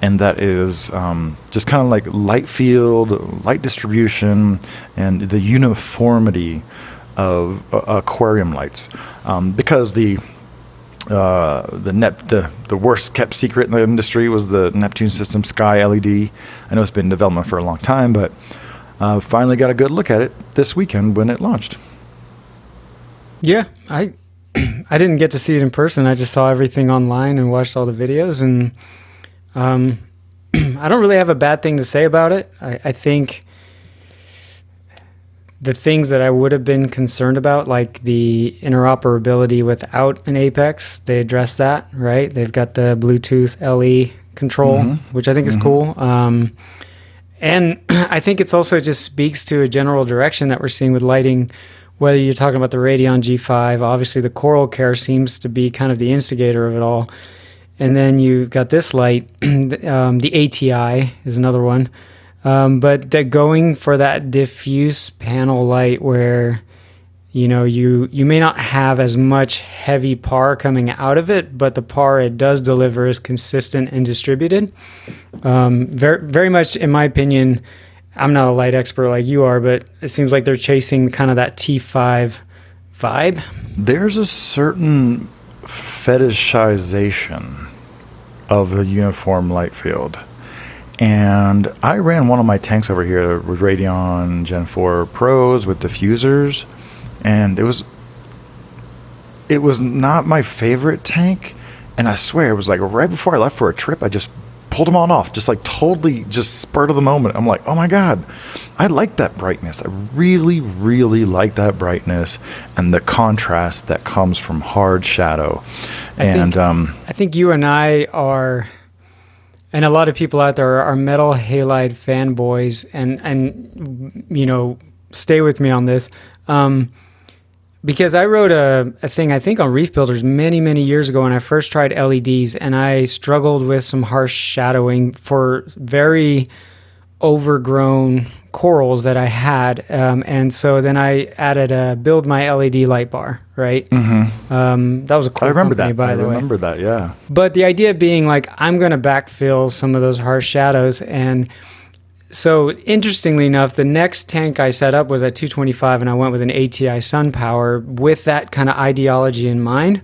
and that is um, just kind of like light field, light distribution, and the uniformity of uh, aquarium lights, um, because the uh, the net the, the worst kept secret in the industry was the Neptune System Sky LED. I know it's been in development for a long time, but uh, finally got a good look at it this weekend when it launched. Yeah, I I didn't get to see it in person. I just saw everything online and watched all the videos, and um, I don't really have a bad thing to say about it. I, I think the things that I would have been concerned about, like the interoperability without an Apex, they address that, right? They've got the Bluetooth LE control, which I think is cool. Um, and I think it's also just speaks to a general direction that we're seeing with lighting. Whether you're talking about the Radion G5, obviously the Coral Care seems to be kind of the instigator of it all. And then you've got this light, um, the ATI is another one. Um, but that going for that diffuse panel light where you know you you may not have as much heavy par coming out of it, but the par it does deliver is consistent and distributed. Um, very very much, in my opinion, I'm not a light expert like you are, but it seems like they're chasing kind of that T5 vibe. There's a certain fetishization of the uniform light field. And I ran one of my tanks over here with Radion Gen 4 Pros with diffusers, and it was it was not my favorite tank. And I swear it was like right before I left for a trip, I just pulled them on off, just like totally just spurt of the moment. I'm like, oh my god, I like that brightness. I really, really like that brightness and the contrast that comes from hard shadow. I think- and um, I think you and I are, and a lot of people out there are metal halide fanboys, and and you know, stay with me on this, um, because I wrote a, a thing I think on Reef Builders many many years ago when I first tried LEDs, and I struggled with some harsh shadowing for very overgrown corals that I had, um, and so then I added a build my LED light bar, right? Mm-hmm. Um, that was a cool I remember company, that. by I the way. remember that. Yeah. But the idea being like I'm going to backfill some of those harsh shadows and so interestingly enough, the next tank I set up was at 225 and I went with an ATI Sun Power with that kind of ideology in mind.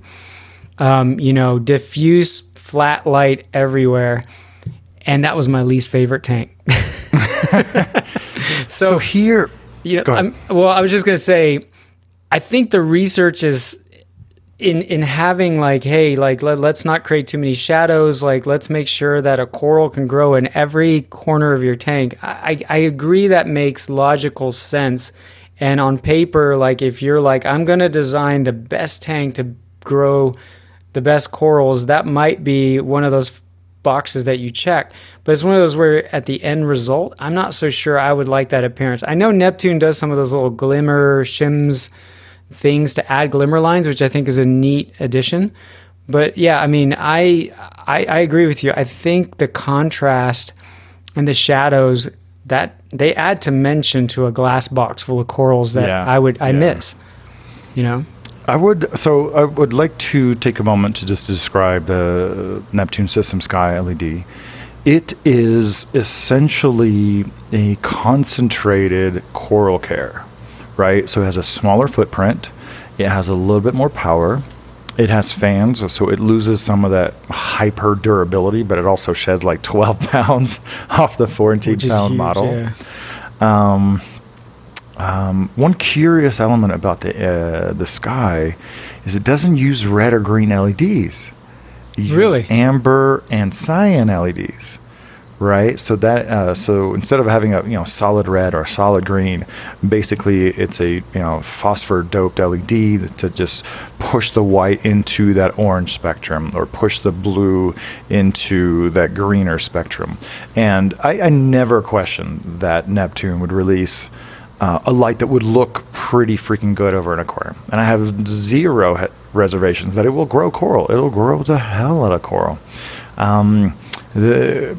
Um, you know, diffuse flat light everywhere. And that was my least favorite tank. So, here, You know, I'm, well, I was just gonna say, I think the research is in in having like, hey, like let, let's not create too many shadows. Like, let's make sure that a coral can grow in every corner of your tank. I I, I agree that makes logical sense. And on paper, like if you're like, I'm gonna design the best tank to grow the best corals, that might be one of those boxes that you check. But it's one of those where at the end result, I'm not so sure I would like that appearance. I know Neptune does some of those little glimmer shims things to add glimmer lines, which I think is a neat addition. But yeah, I mean, I, I I agree with you. I think the contrast and the shadows that they add to mention to a glass box full of corals that Yeah, I would I yeah. miss. You know? I would so I would like to take a moment to just describe the Neptune System Sky LED. It is essentially a concentrated coral care, right? So it has a smaller footprint. It has a little bit more power. It has fans, so it loses some of that hyper durability, but it also sheds like 12 pounds off the 14 Which pound huge, model. yeah. One curious element about the uh, the sky is it doesn't use red or green LEDs. It uses Really? amber and cyan LEDs, right? So that uh, so instead of having a you know solid red or solid green, basically it's a you know phosphor doped LED to just push the white into that orange spectrum or push the blue into that greener spectrum. And I, I never questioned that Neptune would release. Uh, a light that would look pretty freaking good over an aquarium. And I have zero reservations that it will grow coral. It'll grow the hell out of coral. Um, the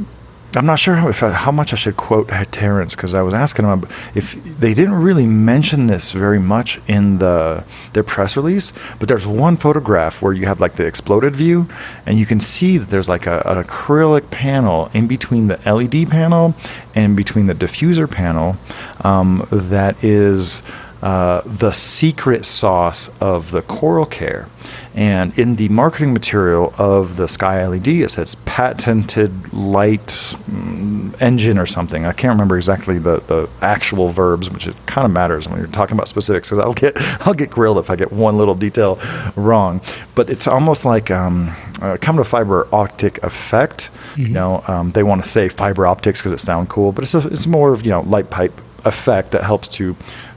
I'm not sure how, I, how much I should quote Terrence because I was asking him if they didn't really mention this very much in the their press release, but there's one photograph where you have like the exploded view, and you can see that there's like a, an acrylic panel in between the LED panel and between the diffuser panel um, that is uh, the secret sauce of the Coral Care. And in the marketing material of the Sky LED, it says patented light mm, engine or something. I can't remember exactly the, the actual verbs, which it kind of matters when you're talking about specifics. Because I'll get I'll get grilled if I get one little detail wrong. But it's almost like um, a common fiber optic effect. Mm-hmm. You know, um, they want to say fiber optics because it sounds cool, but it's a, it's more of you know light pipe effect that helps to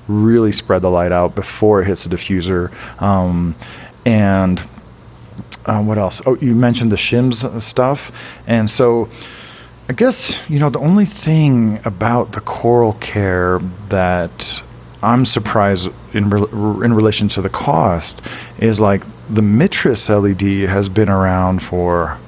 really spread the light out before it hits the diffuser. Um, and uh, what else? Oh, you mentioned the shims stuff. And so I guess, you know, the only thing about the coral care that I'm surprised in, re- in relation to the cost is like the Mitras LED has been around for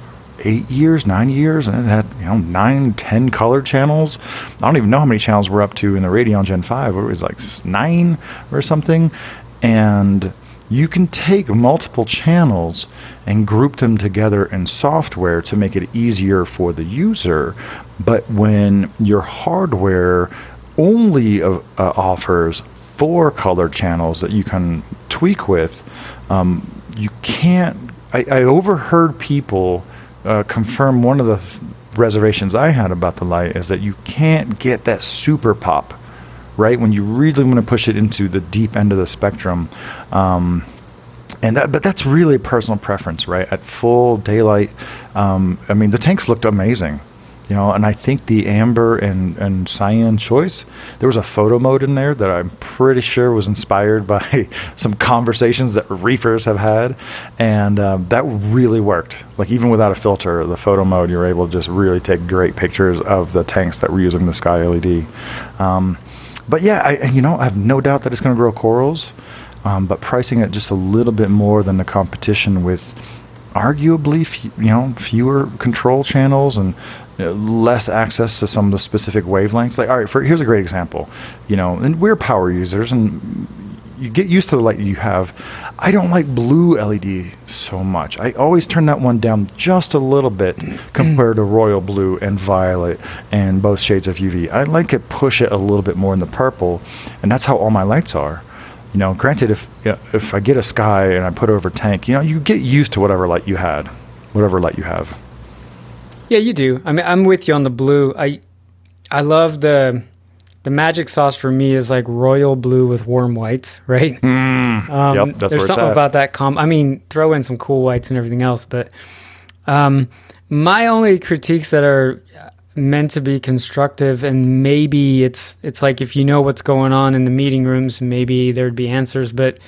eight years, nine years, and it had you know nine, ten color channels. I don't even know how many channels we're up to in the Radion Gen Five. It was like nine or something, and you can take multiple channels and group them together in software to make it easier for the user. But when your hardware only uh, uh, offers four color channels that you can tweak with, um, you can't. I, I overheard people uh, confirm one of the th- reservations I had about the light is that you can't get that super pop, right? When you really want to push it into the deep end of the spectrum. Um, and that, but that's really personal preference, right? At full daylight, um, I mean, the tanks looked amazing you know and i think the amber and, and cyan choice there was a photo mode in there that i'm pretty sure was inspired by some conversations that reefers have had. And um, that really worked. Like even without a filter the photo mode you're able to just really take great pictures of the tanks that we're using the sky led um, but yeah I, you know i have no doubt that it's going to grow corals um, but pricing it just a little bit more than the competition with arguably you know fewer control channels and you know, less access to some of the specific wavelengths. Like all right for here's a great example. You know and we're power users and you get used to the light you have. I don't like blue led so much. I always turn that one down just a little bit compared to royal blue and violet and both shades of uv i like to push it a little bit more in the purple and that's how all my lights are. You know, granted, if you know, if I get a sky and I put over tank, you know, you get used to whatever light you had, whatever light you have. Yeah, you do. I mean, I'm with you on the blue. I I love the the magic sauce for me is like royal blue with warm whites, right? Mm, um, yep, there's something about that. Com- I mean, throw in some cool whites and everything else, but um, my only critiques that are meant to be constructive and maybe it's it's like if you know what's going on in the meeting rooms maybe there'd be answers but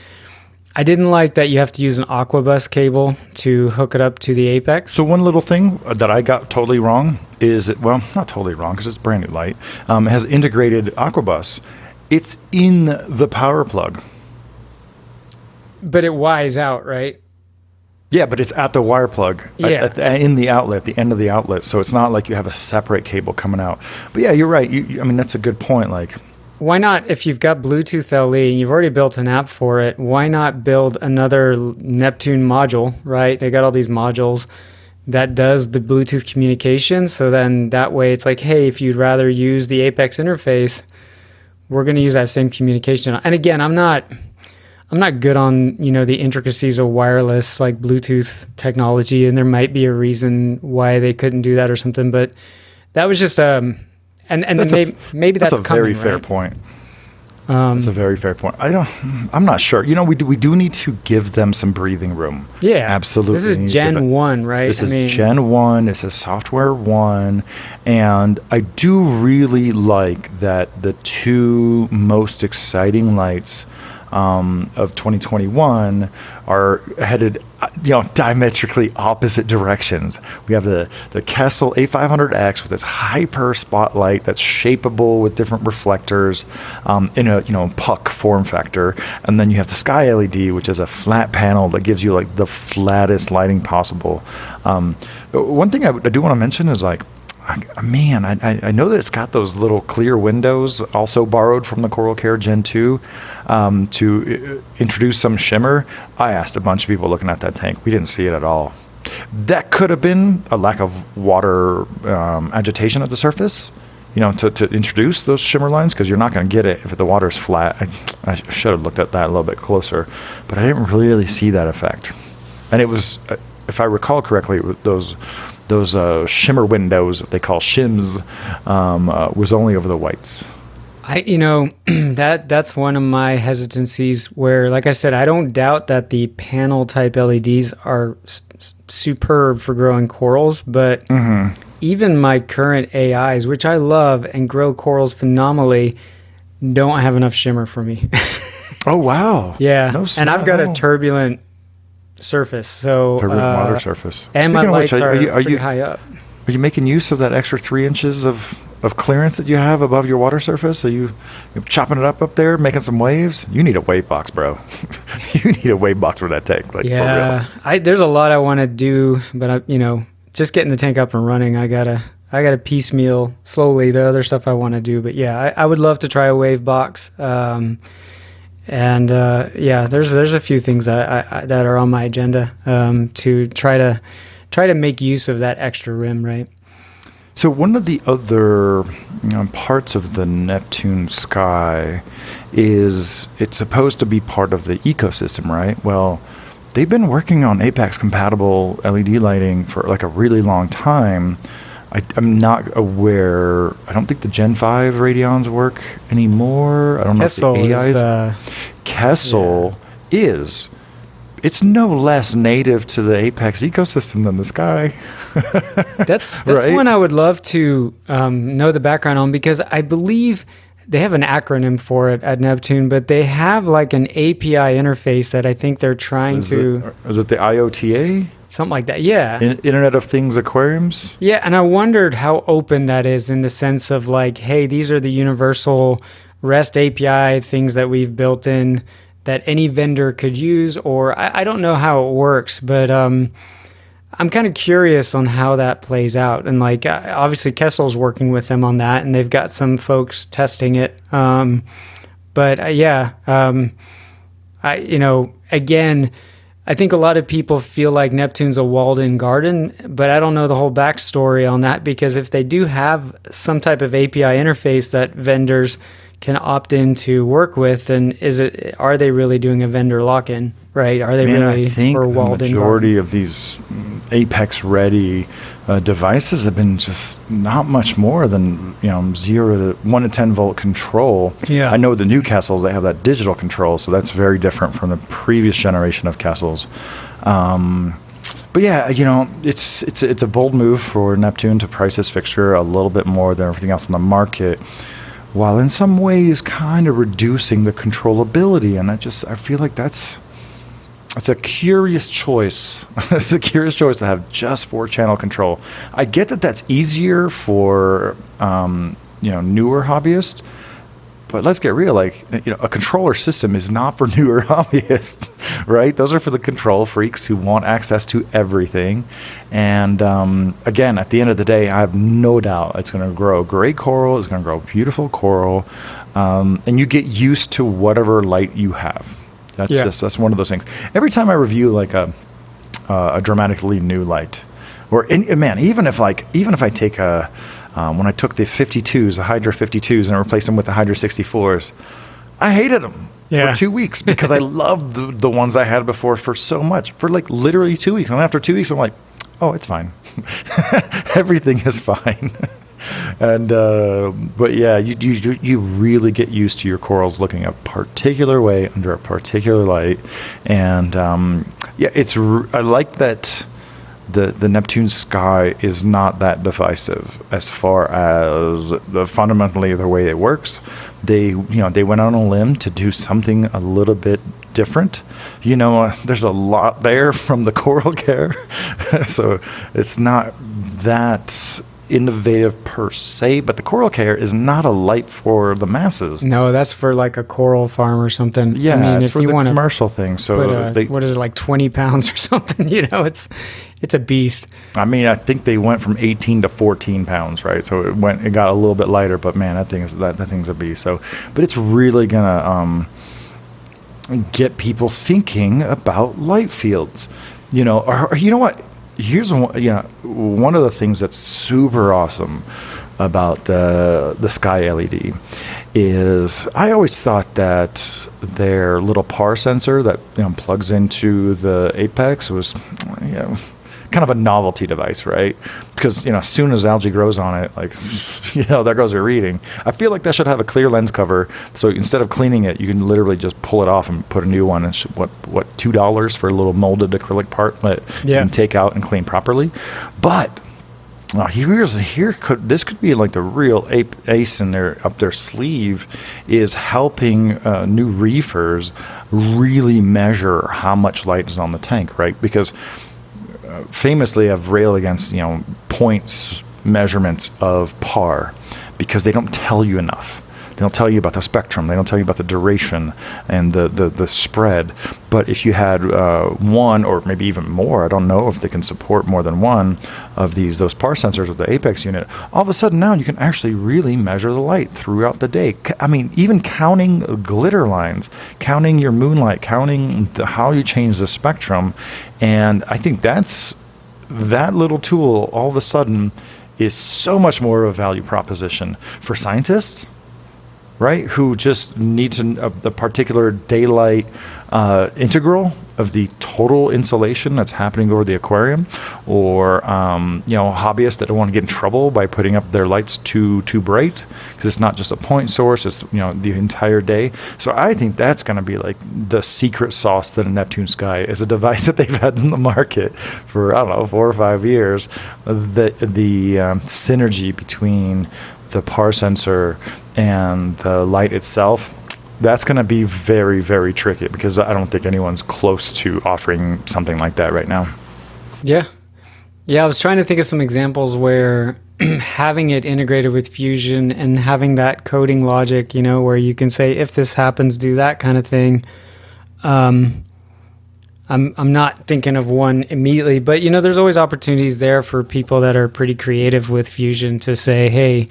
I didn't like that you have to use an Aquabus cable to hook it up to the Apex. So one little thing that I got totally wrong is it well not totally wrong because it's brand new light um, has integrated Aquabus. It's in the power plug. But it wires out, right? Yeah, but it's at the wire plug, yeah. At, at, in the outlet, the end of the outlet. So it's not like you have a separate cable coming out. But yeah, you're right. You, you, I mean, that's a good point. Like, why not? If you've got Bluetooth LE and you've already built an app for it, why not build another Neptune module? Right? They got all these modules that does the Bluetooth communication. So then that way, it's like, hey, if you'd rather use the Apex interface, we're going to use that same communication. And again, I'm not I'm not good on you know the intricacies of wireless like Bluetooth technology, and there might be a reason why they couldn't do that or something. But that was just um, and and that's maybe a, maybe that's, that's a coming, very fair right? point. Um, It's a very fair point. I don't. I'm not sure. You know, we do, we do need to give them some breathing room. yeah, absolutely. This is need to give it- Gen One, right? This I is mean, Gen 1. This is Software 1. And I do really like that the two most exciting lights um, of 2021 are headed you know diametrically opposite directions. We have the the Kessil A500X with its hyper spotlight that's shapeable with different reflectors um, in a you know puck form factor, and then you have the Sky LED, which is a flat panel that gives you like the flattest lighting possible. Um, one thing I, I do want to mention is like I- man, I, I- know that it's got those little clear windows, also borrowed from the Coral Care Gen 2, um, to uh, introduce some shimmer. I asked a bunch of people looking at that tank. We didn't see it at all. That could have been a lack of water um, agitation at the surface, you know, to, to introduce those shimmer lines, because you're not going to get it if the water's flat. I, I should have looked at that a little bit closer, but I didn't really see that effect. And it was, uh, if I recall correctly, those those uh, shimmer windows that they call shims um, uh, was only over the whites. I you know that that's one of my hesitancies where like I said I don't doubt that the panel type LEDs are s- superb for growing corals but even my current AIs which I love and grow corals phenomenally don't have enough shimmer for me. Oh wow! yeah. No and I've got a turbulent surface so uh, water surface. and my Speaking which, lights are, are, you, are pretty you high up. are you making use of that extra three inches of, of clearance that you have above your water surface? Are you you chopping it up up there, making some waves? You need a wave box, bro. you need a wave box for that tank. Like. Yeah, I there's a lot I want to do, but I, you know, just getting the tank up and running, I gotta, I gotta piecemeal slowly the other stuff I want to do. But yeah, I, I would love to try a wave box. Um, and uh, yeah, there's there's a few things I, I, that are on my agenda um, to try to try to make use of that extra rim, right? So one of the other parts of the Neptune sky is it's supposed to be part of the ecosystem, right? Well, they've been working on Apex compatible LED lighting for like a really long time. I, I'm not aware. I don't think the Gen 5 Radions work anymore. I don't know if the AIs. is, uh, Kessil is. It's no less native to the Apex ecosystem than the sky. That's that's Right? one I would love to um, know the background on because I believe they have an acronym for it at Neptune, but they have like an API interface that I think they're trying Is to it, is it the IOTA? Something like that. Yeah, In- Internet of Things aquariums? yeah, and I wondered how open that is in the sense of like, hey, these are the universal REST API things that we've built in that any vendor could use, or I, I don't know how it works, but um, I'm kind of curious on how that plays out. And like, uh, obviously, Kessil's working with them on that, and they've got some folks testing it. Um, but uh, yeah, um, I you know, again, I think a lot of people feel like Neptune's a walled-in garden, but I don't know the whole backstory on that because if they do have some type of API interface that vendors can opt in to work with, and is it are they really doing a vendor lock-in? Right? Are they Man, really I think or the walled-in majority garden? of these Apex ready uh, devices have been just not much more than you know zero to one to ten volt control. Yeah. I know the new Kessils they have that digital control, so that's very different from the previous generation of Kessils Um, but yeah, you know, it's it's it's a bold move for Neptune to price this fixture a little bit more than everything else on the market, while in some ways kind of reducing the controllability. And I just I feel like that's it's a curious choice. it's a curious choice to have just four channel control. I get that that's easier for um, you know newer hobbyists, but let's get real. Like you know, a controller system is not for newer hobbyists, right? Those are for the control freaks who want access to everything. And um, again, at the end of the day, I have no doubt it's going to grow great coral. It's going to grow beautiful coral, um, and you get used to whatever light you have. That's Yeah. just that's one of those things. Every time I review like a uh, a dramatically new light, or man, even if like even if I take a um, when I took the 52s, the Hydra 52s, and I replaced them with the Hydra 64s, I hated them Yeah. for two weeks because I loved the, the ones I had before for so much for like literally two weeks. And after two weeks, I'm like, oh, it's fine. Everything is fine. and uh, but yeah, you, you you really get used to your corals looking a particular way under a particular light, and um, yeah, it's r- I like that the the Neptune sky is not that divisive as far as the fundamentally the way it works. They you know they went on a limb to do something a little bit different. You know, uh, there's a lot there from the coral care, so it's not that innovative per se, but the coral care is not a light for the masses. No, that's for like a coral farm or something. Yeah, I mean, it's if for you the want commercial thing. So a, they, what is it like twenty pounds or something? You know, it's it's a beast. I mean, I think they went from 18 to 14 pounds, right? So it went, it got a little bit lighter, but man, that thing is that, that thing's a beast. So, but it's really gonna um, get people thinking about light fields, you know. Or, you know what? Here's one, one of the things that's super awesome about the the Sky LED is I always thought that their little PAR sensor that you know, plugs into the Apex was, you know, kind of a novelty device, right? Because you know, as soon as algae grows on it, like you know, there goes your reading. I feel like that should have a clear lens cover, so instead of cleaning it, you can literally just pull it off and put a new one. And what what two dollars for a little molded acrylic part that you can take out and clean properly, but. Now here's here could this could be like the real ape, ace in their up their sleeve is helping uh, new reefers really measure how much light is on the tank, right? Because famously I've railed against you know points measurements of par because they don't tell you enough. They don't tell you about the spectrum. They don't tell you about the duration and the the, the spread. But if you had uh, one or maybe even more, I don't know if they can support more than one of these those par sensors with the Apex unit. All of a sudden now you can actually really measure the light throughout the day. I mean, even counting glitter lines, counting your moonlight, counting the, how you change the spectrum, and I think that's that little tool all of a sudden is so much more of a value proposition for scientists right who just need to uh, the particular daylight uh, integral of the total insolation that's happening over the aquarium or um, you know hobbyists that don't want to get in trouble by putting up their lights too too bright because it's not just a point source it's you know the entire day. So i think that's going to be like the secret sauce that a neptune sky is a device that they've had in the market for i don't know four or five years. The the um, synergy between the par sensor and the light itself that's going to be very very tricky because i don't think anyone's close to offering something like that right now Yeah. Yeah, I was trying to think of some examples where having it integrated with Fusion and having that coding logic, you know, where you can say if this happens, do that kind of thing. Um, I'm I'm not thinking of one immediately, but you know, there's always opportunities there for people that are pretty creative with Fusion to say, hey,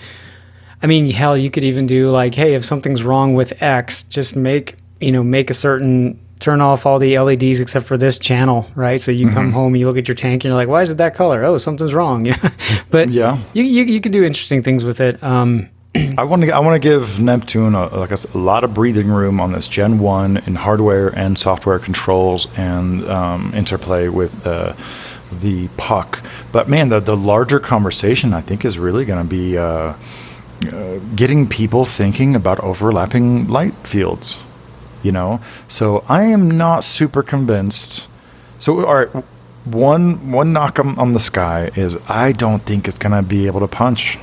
I mean, hell, you could even do like, hey, if something's wrong with X, just make you know make a certain turn off all the LEDs except for this channel, right? So you come home, you look at your tank, and you're like, why is it that color? Oh, something's wrong. Yeah, but Yeah. you you you can do interesting things with it. Um, I want to I want to give Neptune a, like a, a lot of breathing room on this Gen One in hardware and software controls and um, interplay with uh, the puck. But man, the the larger conversation I think is really going to be uh, uh, getting people thinking about overlapping light fields. You know, so I am not super convinced. So all right, one one knock on, on the sky is I don't think it's to be able to punch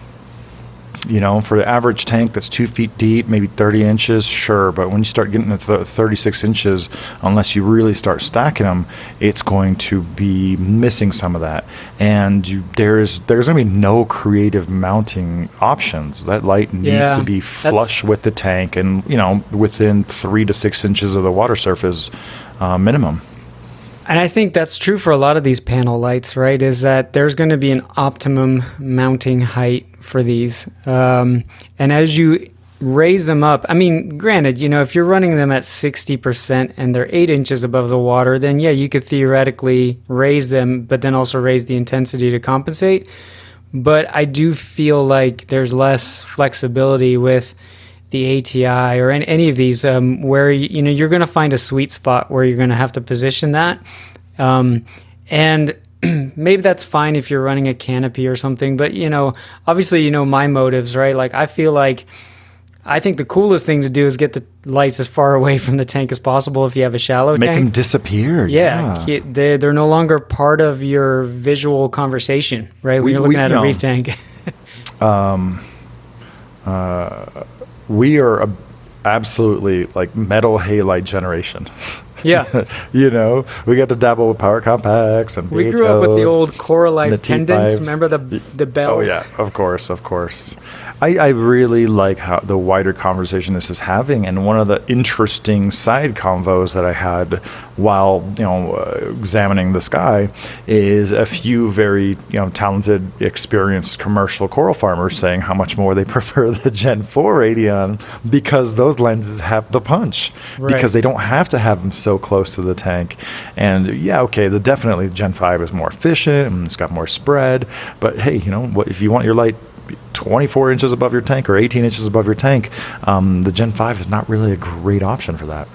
you know, for the average tank that's two feet deep, maybe 30 inches, sure. But when you start getting to th- 36 inches, unless you really start stacking them, it's going to be missing some of that. And you, there's there's going to be no creative mounting options. That light needs Yeah, to be flush with the tank and, you know, within three to six inches of the water surface uh, minimum. And I think that's true for a lot of these panel lights, right? Is that there's going to be an optimum mounting height for these. Um, and as you raise them up, I mean, granted, you know, if you're running them at 60% and they're eight inches above the water, then yeah, you could theoretically raise them, but then also raise the intensity to compensate. But I do feel like there's less flexibility with the ATI or any, any of these um, where you, know you're going to find a sweet spot where you're going to have to position that. Um, and maybe that's fine if you're running a canopy or something. But you know, obviously, you know my motives, right? Like I feel like I think the coolest thing to do is get the lights as far away from the tank as possible if you have a shallow Make tank. them disappear. yeah, Yeah. they they're no longer part of your visual conversation, right? When We- you're looking we- at a reef tank. We are a, absolutely like metal halide generation. yeah, you know, we got to dabble with power compacts and we grew up with the old Coralite the pendants. T5s. Remember the the bell? Oh yeah, of course, of course. I, I really like how the wider conversation this is having, and one of the interesting side convos that I had while you know uh, examining the sky is a few very you know talented, experienced commercial coral farmers saying how much more they prefer the Gen 4 Radion because those lenses have the punch Right. because they don't have to have them so close to the tank. And yeah, okay, the definitely Gen 5 is more efficient and it's got more spread. But hey, you know what? If you want your light 24 inches above your tank or 18 inches above your tank, um, the Gen 5 is not really a great option for that.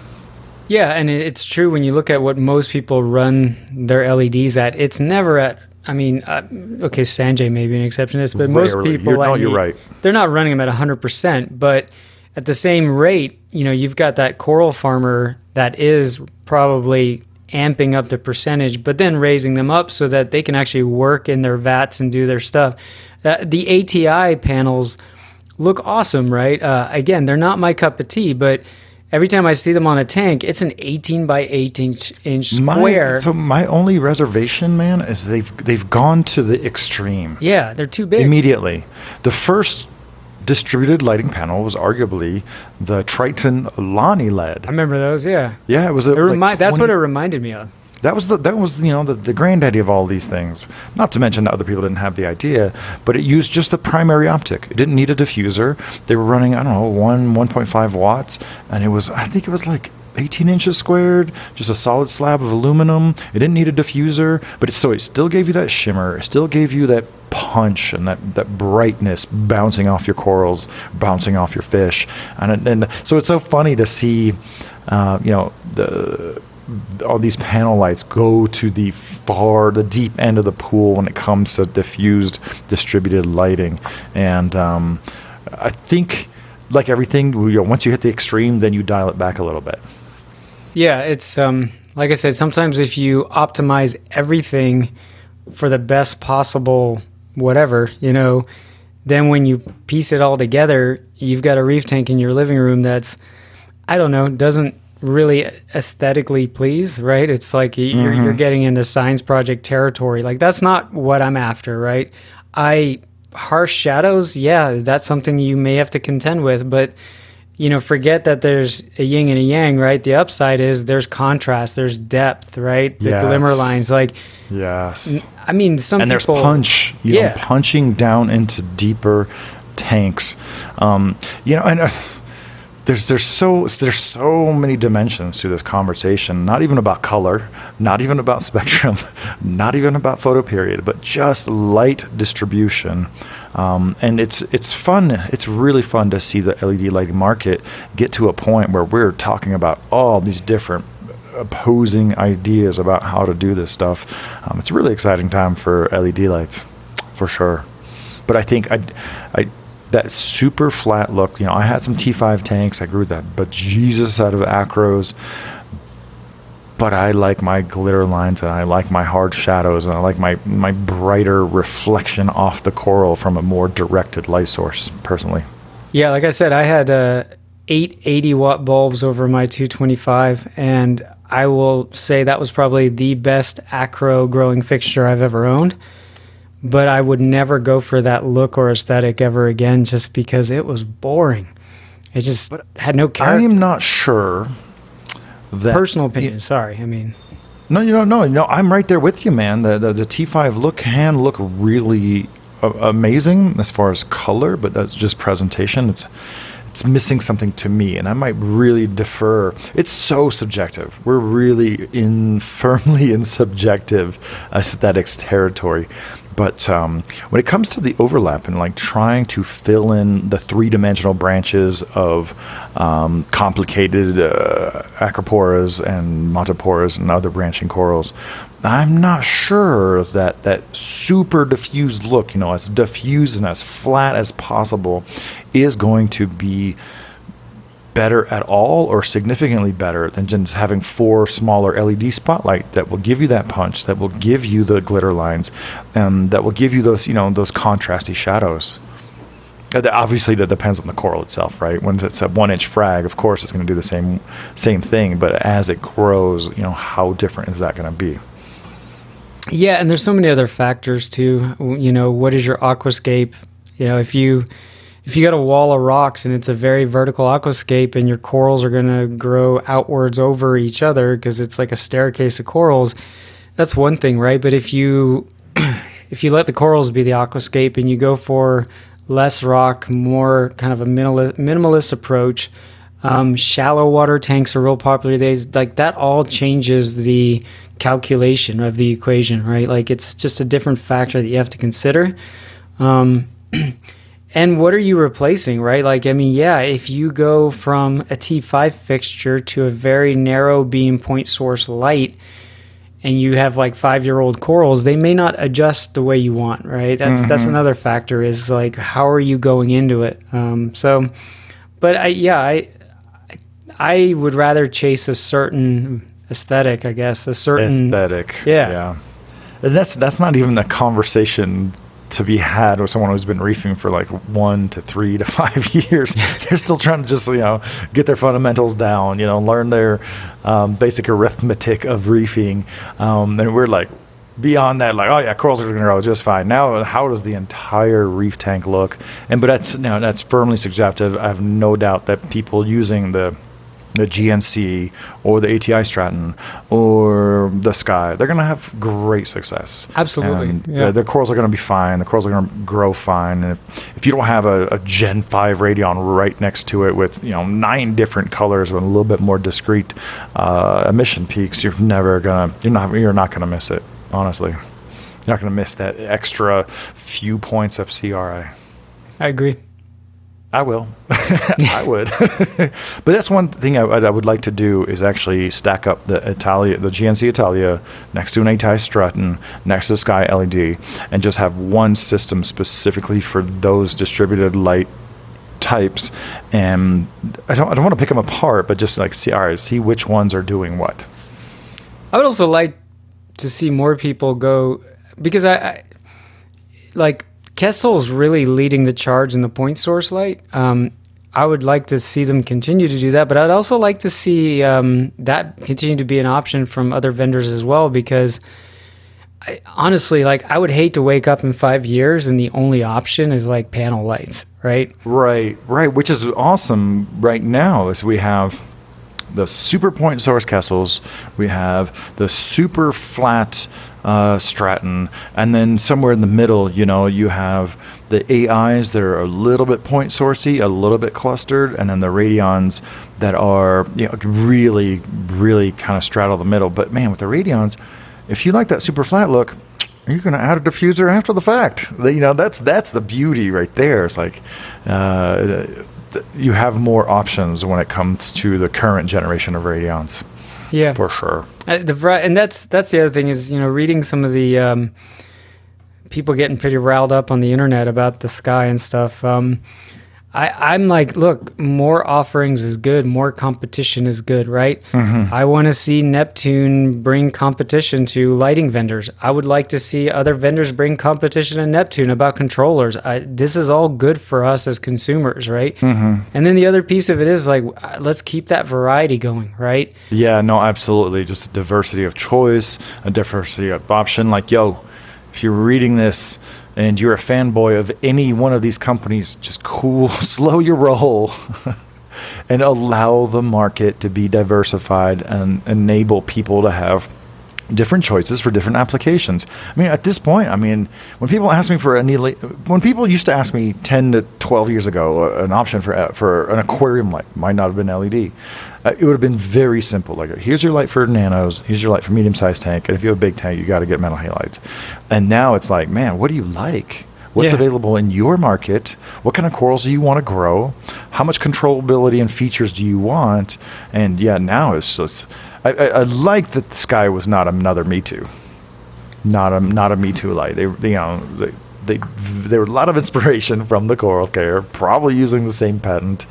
Yeah, and it's true when you look at what most people run their LEDs at. It's never at. I mean, uh, okay, Sanjay may be an exception to this, but most Rarely. people, You're- no, I you're right. They're not running them at hundred percent, but at the same rate, you know, you've got that coral farmer that is probably amping up the percentage, but then raising them up so that they can actually work in their vats and do their stuff. Uh, the ATI panels look awesome, right? Uh, again, they're not my cup of tea, but every time I see them on a tank, it's an 18 by 18 inch, inch My, square. so my only reservation, man, is they've they've gone to the extreme. yeah, they're too big. immediately. The first distributed lighting panel was arguably the Triton Lonnie LED. I remember those. Yeah, Yeah, it was a it remi- like that's what it reminded me of. that was the that was you know the, the granddaddy of all these things. Not to mention that other people didn't have the idea, but it used just the primary optic. It didn't need a diffuser. They were running I don't know one 1.5 watts, and it was I think it was like 18 inches squared, just a solid slab of aluminum. It didn't need a diffuser, but it, so it still gave you that shimmer. It still gave you that punch and that, that brightness bouncing off your corals, bouncing off your fish, and and so it's so funny to see, uh, you know the all these panel lights go to the far, the deep end of the pool when it comes to diffused distributed lighting. And um, I think, like everything, you know, once you hit the extreme, then you dial it back a little bit. Yeah, it's um like I said, sometimes if you optimize everything for the best possible whatever, you know, then when you piece it all together, you've got a reef tank in your living room that's I don't know, doesn't really aesthetically please, right? It's like you're, you're getting into science project territory. Like that's not what I'm after, right? I harsh shadows, yeah, that's something you may have to contend with, but you know, forget that there's a yin and a yang, right? The upside is there's contrast, there's depth, right? The Yes. glimmer lines, like Yes. I mean, some and there's people, punch, you Yeah. know, punching down into deeper tanks. Um, you know, and uh, there's there's so there's so many dimensions to this conversation. Not even about color, not even about spectrum, not even about photo period, but just light distribution. Um, and it's it's fun. It's really fun to see the LED lighting market get to a point where we're talking about all these different opposing ideas about how to do this stuff. Um, it's a really exciting time for LED lights, for sure. But I think I, I, that super flat look. You know, I had some T5 tanks. I grew that, but Jesus out of acros. But I like my glitter lines, and I like my hard shadows, and I like my my brighter reflection off the coral from a more directed light source. Personally, Yeah, like I said, I had uh, eight 80 watt bulbs over my 225, and I will say that was probably the best acro growing fixture I've ever owned. But I would never go for that look or aesthetic ever again just because it was boring. It just had no character. I am not sure that Personal opinion, sorry. I mean, No, you don't know. No, I'm right there with you, man. The the, the T5 look can look really amazing as far as color, but that's just presentation. It's it's missing something to me, and I might really defer. It's so subjective. We're really in firmly in subjective aesthetics territory. But um, when it comes to the overlap and like trying to fill in the three dimensional branches of um, complicated uh, acroporas and montiporas and other branching corals, I'm not sure that that super diffused look, you know, as diffused and as flat as possible, is going to be better at all or significantly better than just having four smaller LED spotlight that will give you that punch, that will give you the glitter lines, and that will give you those, you know, those contrasty shadows. Obviously, that depends on the coral itself, right? When it's a one-inch frag, of course, it's going to do the same same thing. But as it grows, you know, how different is that going to be? Yeah, and there's so many other factors too. You know, what is your aquascape? You know, if you if you got a wall of rocks and it's a very vertical aquascape and your corals are going to grow outwards over each other because it's like a staircase of corals, that's one thing, right? But if you if you let the corals be the aquascape and you go for less rock, more kind of a minimalist, minimalist approach, um, shallow water tanks are real popular these days. Like that all changes the calculation of the equation, right? Like it's just a different factor that you have to consider. Um, and what are you replacing, right? Like, I mean, yeah, if you go from a T5 fixture to a very narrow beam point source light, and you have like five year old corals, they may not adjust the way you want, right? That's that's another factor. Is like how are you going into it? Um, so, but I yeah I I would rather chase a certain aesthetic, I guess, a certain aesthetic. Yeah. yeah. And that's that's not even a conversation to be had with someone who's been reefing for like one to three to five years. They're still trying to just you know get their fundamentals down, you know, learn their um, basic arithmetic of reefing, um, and we're like beyond that, like, oh yeah, corals are going to grow just fine. Now, how does the entire reef tank look? And but that's now that's firmly subjective. I have no doubt that people using the the GNC or the ATI Straton or the Sky, they're going to have great success. Absolutely, And, yeah. the corals are going to be fine. The corals are going to grow fine. And if, if you don't have a, a Gen 5 Radion right next to it with, you know, nine different colors with a little bit more discrete uh, emission peaks, you're never going to, you're not, you're not going to miss it, honestly. You're not going to miss that extra few points of CRI. I agree. I will. I would. but that's one thing I, I would like to do is actually stack up the Italia, the GNC Italia, next to an ATI Straton, next to the Sky LED, and just have one system specifically for those distributed light types. And I don't, I don't want to pick them apart, but just like see, all right, see which ones are doing what. I would also like to see more people go because I, I like Kessil's really leading the charge in the point source light. Um, I would like to see them continue to do that, but I'd also like to see um, that continue to be an option from other vendors as well because. I, honestly, like I would hate to wake up in five years and the only option is like panel lights, right? Right, right, which is awesome right now is we have the super point source Kessils, we have the super flat uh, Straton, and then somewhere in the middle, you know, you have the AIs that are a little bit point sourcey, a little bit clustered, and then the Radions that are you know really, really kind of straddle the middle. But man, with the Radions, if you like that super flat look, you're going to add a diffuser after the fact. You know, that's that's the beauty right there. It's like uh, you have more options when it comes to the current generation of Radions, Yeah. for sure. Uh, the and that's that's the other thing is you know reading some of the um, people getting pretty riled up on the internet about the sky and stuff. Um, I I'm like, look, more offerings is good, more competition is good, right? I want to see Neptune bring competition to lighting vendors. I would like to see other vendors bring competition to Neptune about controllers. I, this is all good for us as consumers, right? And then the other piece of it is like, uh, let's keep that variety going, right? Yeah, no, absolutely. Just a diversity of choice, a diversity of option. Like, yo, if you're reading this and you're a fanboy of any one of these companies, just cool, slow your roll. and allow the market to be diversified and enable people to have different choices for different applications. I mean, at this point, I mean, when people ask me for any, when people used to ask me 10 to 12 years ago, uh, an option for uh, for an aquarium light might not have been LED. Uh, it would have been very simple. Like, here's your light for nanos, here's your light for medium sized tank, and if you have a big tank, you got to get metal halides. And now it's like, man, what do you like? What's Yeah. available in your market? What kind of corals do you want to grow? How much controllability and features do you want? And yeah, now it's just. I, I, I like that the sky was not another Me Too. not a not a Me Too light. They, they you know they, they there were a lot of inspiration from the Coral Care, probably using the same patent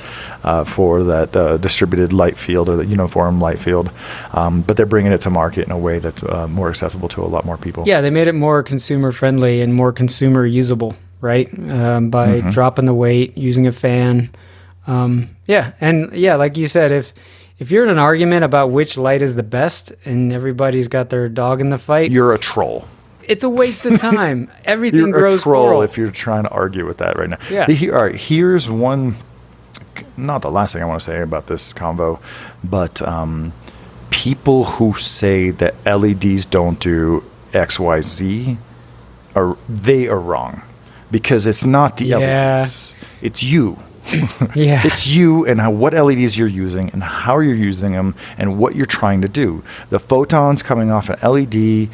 uh, for that uh, distributed light field or the uniform light field, um, but they're bringing it to market in a way that's uh, more accessible to a lot more people. Yeah, they made it more consumer friendly and more consumer usable, right? Um, by Mm-hmm. dropping the weight, using a fan. Um, yeah, and yeah, like you said, if if you're in an argument about which light is the best and everybody's got their dog in the fight, You're a troll. it's a waste of time. Everything You're grows a troll coral. if you're trying to argue with that right now. Yeah. All right. Here's one. Not the last thing I want to say about this convo, but um, people who say that LEDs don't do X, Y, Z are they are wrong because it's not the Yeah. LEDs. It's you. yeah, It's you and how, what LEDs you're using and how you're using them and what you're trying to do. The photons coming off an LED,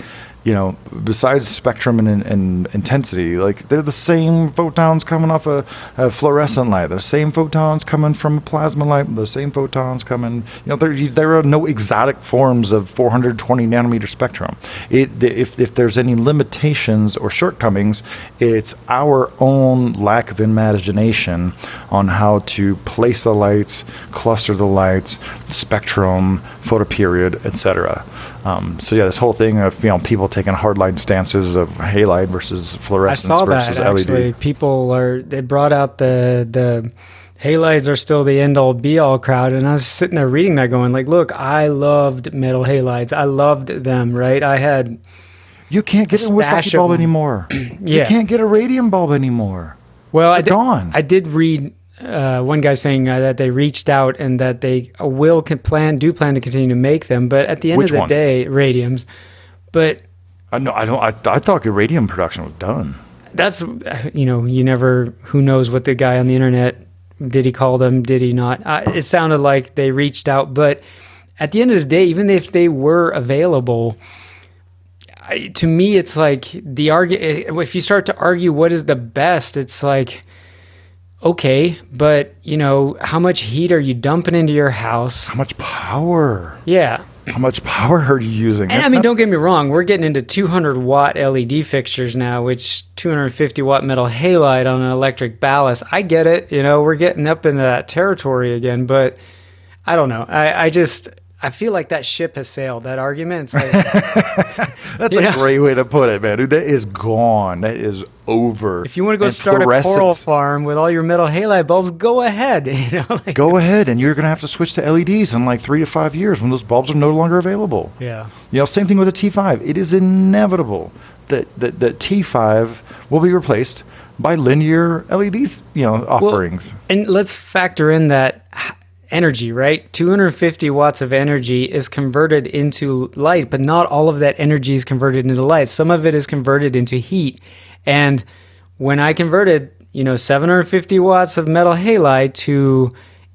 you know, besides spectrum and, and intensity, like they're the same photons coming off a, a fluorescent light. The same photons coming from a plasma light. The same photons coming, you know, there, there are no exotic forms of 420 nanometer spectrum. It, if, if there's any limitations or shortcomings, it's our own lack of imagination on how to place the lights, cluster the lights, spectrum, photoperiod, etc. Um, so yeah, this whole thing of you know people taking hardline stances of halide versus I saw versus that LED. actually. People are they brought out the the halides are still the end all be all crowd, and I was sitting there reading that, going like, look, I loved metal halides. I loved them. Right? I had You can't get a Iwasaki bulb anymore. You can't get a radium bulb anymore. well, I They're did, gone. I did read. Uh, one guy saying uh, that they reached out and that they uh, will can plan do plan to continue to make them, but at the end Which of the ones? day, radiums. But I know. I don't. I, I thought radium production was done. that's uh, you know you never who knows what the guy on the internet did he call them did he not uh, it sounded like they reached out but at the end of the day even if they were available I, to me it's like the argue if you start to argue what is the best it's like okay but you know how much heat are you dumping into your house How much power? yeah How much power are you using? and I mean, That's- don't get me wrong, we're getting into 200 watt LED fixtures now, which 250 watt metal halide on an electric ballast. I get it, you know, we're getting up into that territory again, but I don't know. I, I just, I feel like that ship has sailed. That argument, like, That's a know? great way to put it, man. Dude, that is gone. That is over. if you want to go And start a coral farm with all your metal halide bulbs, go ahead. You know, like, go ahead, and you're gonna have to switch to LEDs in like three to five years when those bulbs are no longer available. yeah. You know, same thing with the T5. It is inevitable that that, that T5 will be replaced by linear LEDs. You know, offerings. And let's factor in that energy, right? 250 watts of energy is converted into light, but not all of that energy is converted into light. Some of it is converted into heat. And when I converted, you know, 750 watts of metal halide to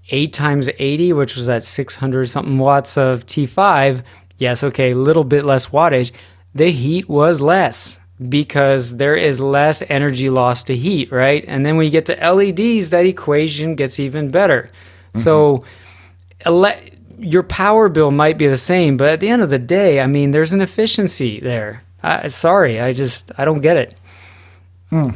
8 times 80, which was that 600 something watts of T5, yes, okay, a little bit less wattage, the heat was less because there is less energy lost to heat, right? And then when you get to LEDs, that equation gets even better. Mm-hmm. So ele- your power bill might be the same, but at the end of the day, I mean, there's an efficiency there. I, sorry, I just I don't get it. Hmm.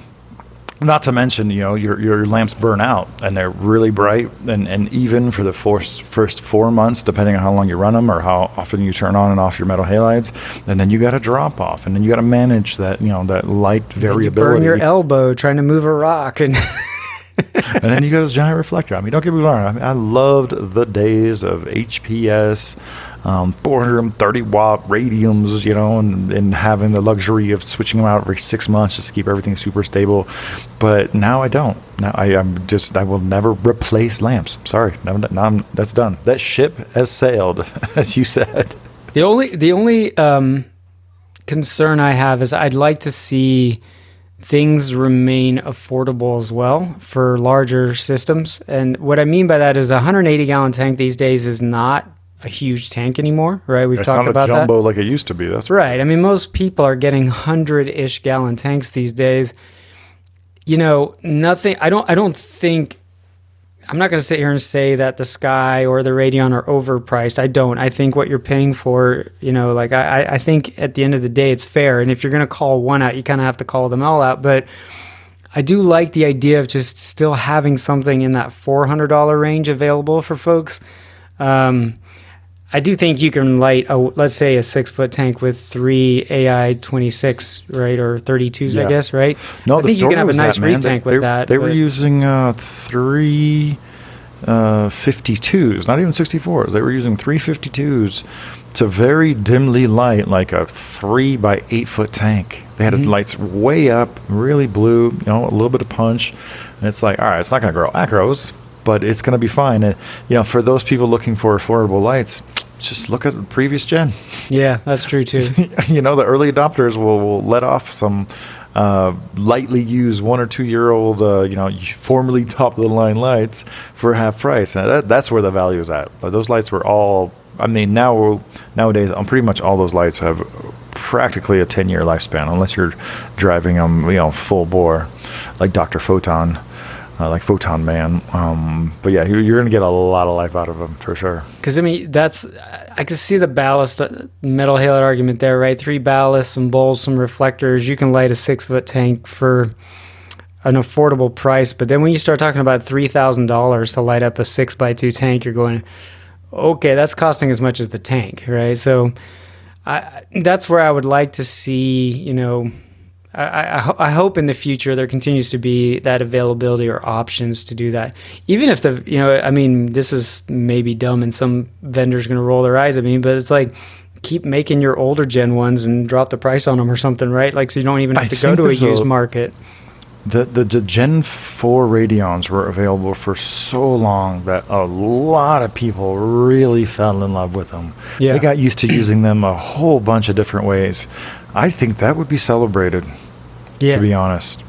Not to mention, you know, your your lamps burn out and they're really bright, and, and even for the first first four months, depending on how long you run them or how often you turn on and off your metal halides, and then you got to drop off, and then you got to manage that, you know, that light You variability. burn your elbow trying to move a rock, and and then you got this giant reflector. I mean, don't get me wrong. I, mean, I loved the days of HPS, um, 430 watt radiums, you know, and, and having the luxury of switching them out every six months just to keep everything super stable. But now I don't. Now I, I'm just I will never replace lamps. Sorry, now, now I'm, that's done. That ship has sailed, as you said. The only the only um, concern I have is I'd like to see things remain affordable as well for larger systems. And what I mean by that is a 180 gallon tank these days is not a huge tank anymore, right? We've It's talked not a about that. jumbo like it used to be. That's Right. I mean, most people are getting hundred-ish gallon tanks these days. You know, nothing. I don't. I don't think. I'm not going to sit here and say that the Sky or the Radion are overpriced. I don't. I think what you're paying for, you know, like I, I think at the end of the day, it's fair. And if you're going to call one out, you kind of have to call them all out. But I do like the idea of just still having something in that $400 range available for folks. Um, I do think you can light a let's say a six foot tank with three AI twenty six right or thirty twos Yeah. I guess right. No, I the think you can have a nice that, reef They- with they, that. They were using uh, three uh, 52s, not even 64s. They were using three 52s to very dimly light like a three by eight foot tank. They had Mhm. lights way up, really blue, you know, a little bit of punch. And it's like, all right, it's not going to grow acros, but it's going to be fine. And, you know, for those people looking for affordable lights, just look at the previous gen. yeah, that's true too. you know, the early adopters will, will let off some uh, lightly used one or two year old, uh, you know, formerly top of the line lights for half price. And that, that's where the value is at. Like, those lights were all, I mean, now nowadays, on pretty much all those lights have practically a 10 year lifespan, unless you're driving them, you know, full bore, like Dr. Photon. Uh, like Photon Man, um, but yeah, you're, you're gonna get a lot of life out of them for sure. Because I mean, that's I can see the ballast uh, metal halide argument there, right? Three ballasts, some bowls, some reflectors. You can light a six foot tank for an affordable price. But then when you start talking about three thousand dollars to light up a six by two tank, you're going, okay, that's costing as much as the tank, right? So, I that's where I would like to see, you know. I, I, I hope in the future there continues to be that availability or options to do that. Even if the, you know, I mean, this is maybe dumb and some vendors going to roll their eyes at me, but it's like, keep making your older gen ones and drop the price on them or something, right? Like, so you don't even have I to go to a there's a- used market. The, the the Gen 4 Radions were available for so long that a lot of people really fell in love with them. Yeah. They got used to using them a whole bunch of different ways. I think that would be celebrated, Yeah. to be honest.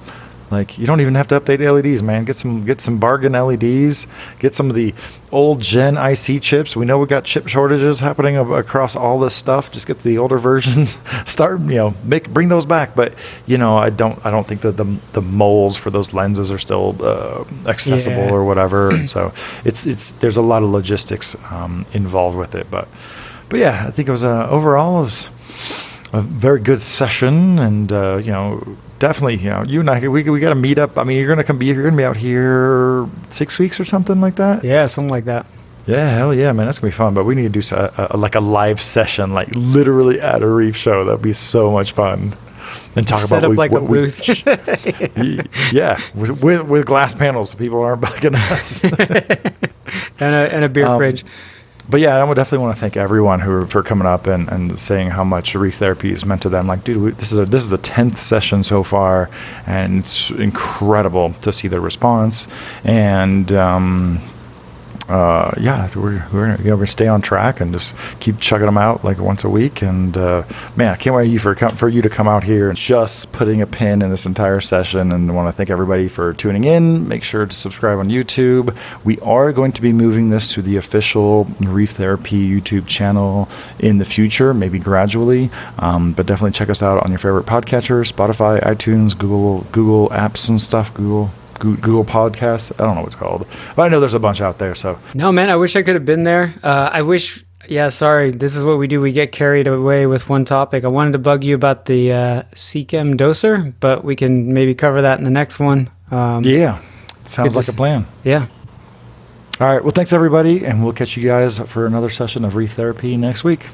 Like you don't even have to update LEDs, man. Get some get some bargain LEDs. Get some of the old Gen IC chips. We know we got chip shortages happening across all this stuff. Just get the older versions. Start, you know, make bring those back. But you know, I don't I don't think that the the molds for those lenses are still uh, accessible Yeah. or whatever. so it's it's there's a lot of logistics um, involved with it. But but yeah, I think it was uh, overall it was a very good session and uh, you know definitely you know you and I we, we got to meet up I mean you're gonna come be you're gonna be out here six weeks or something like that Yeah, something like that. yeah hell yeah man that's gonna be fun but we need to do a, a, uh, uh, uh, like a live session like literally at a reef show that'd be so much fun and talk Set about up we- like a we- booth. Y- yeah with, with with glass panels so people aren't bugging us and a, and a beer Um, fridge. But yeah, I would definitely want to thank everyone who for coming up and, and saying how much reef therapy has meant to them. Like, dude, we, this is a, this is the tenth session so far, and it's incredible to see the response. And um, uh, yeah, we're we're you know, stay on track and just keep chugging them out like once a week. And uh, man, I can't wait for for you to come out here and just putting a pin in this entire session. And want to thank everybody for tuning in. Make sure to subscribe on YouTube. We are going to be moving this to the official Reef Therapy YouTube channel in the future, maybe gradually. Um, but definitely check us out on your favorite podcatcher, Spotify, iTunes, Google Google apps and stuff. Google. Goo- Google Podcasts. I don't know what it's called, but I know there's a bunch out there. So No, man, I wish I could have been there. Uh, I wish. Yeah, sorry. This is what we do. We get carried away with one topic. I wanted to bug you about the uh, CChem doser, but we can maybe cover that in the next one. Um, yeah, sounds like a plan. yeah. All right. Well, thanks everybody, and we'll catch you guys for another session of Reef Therapy next week.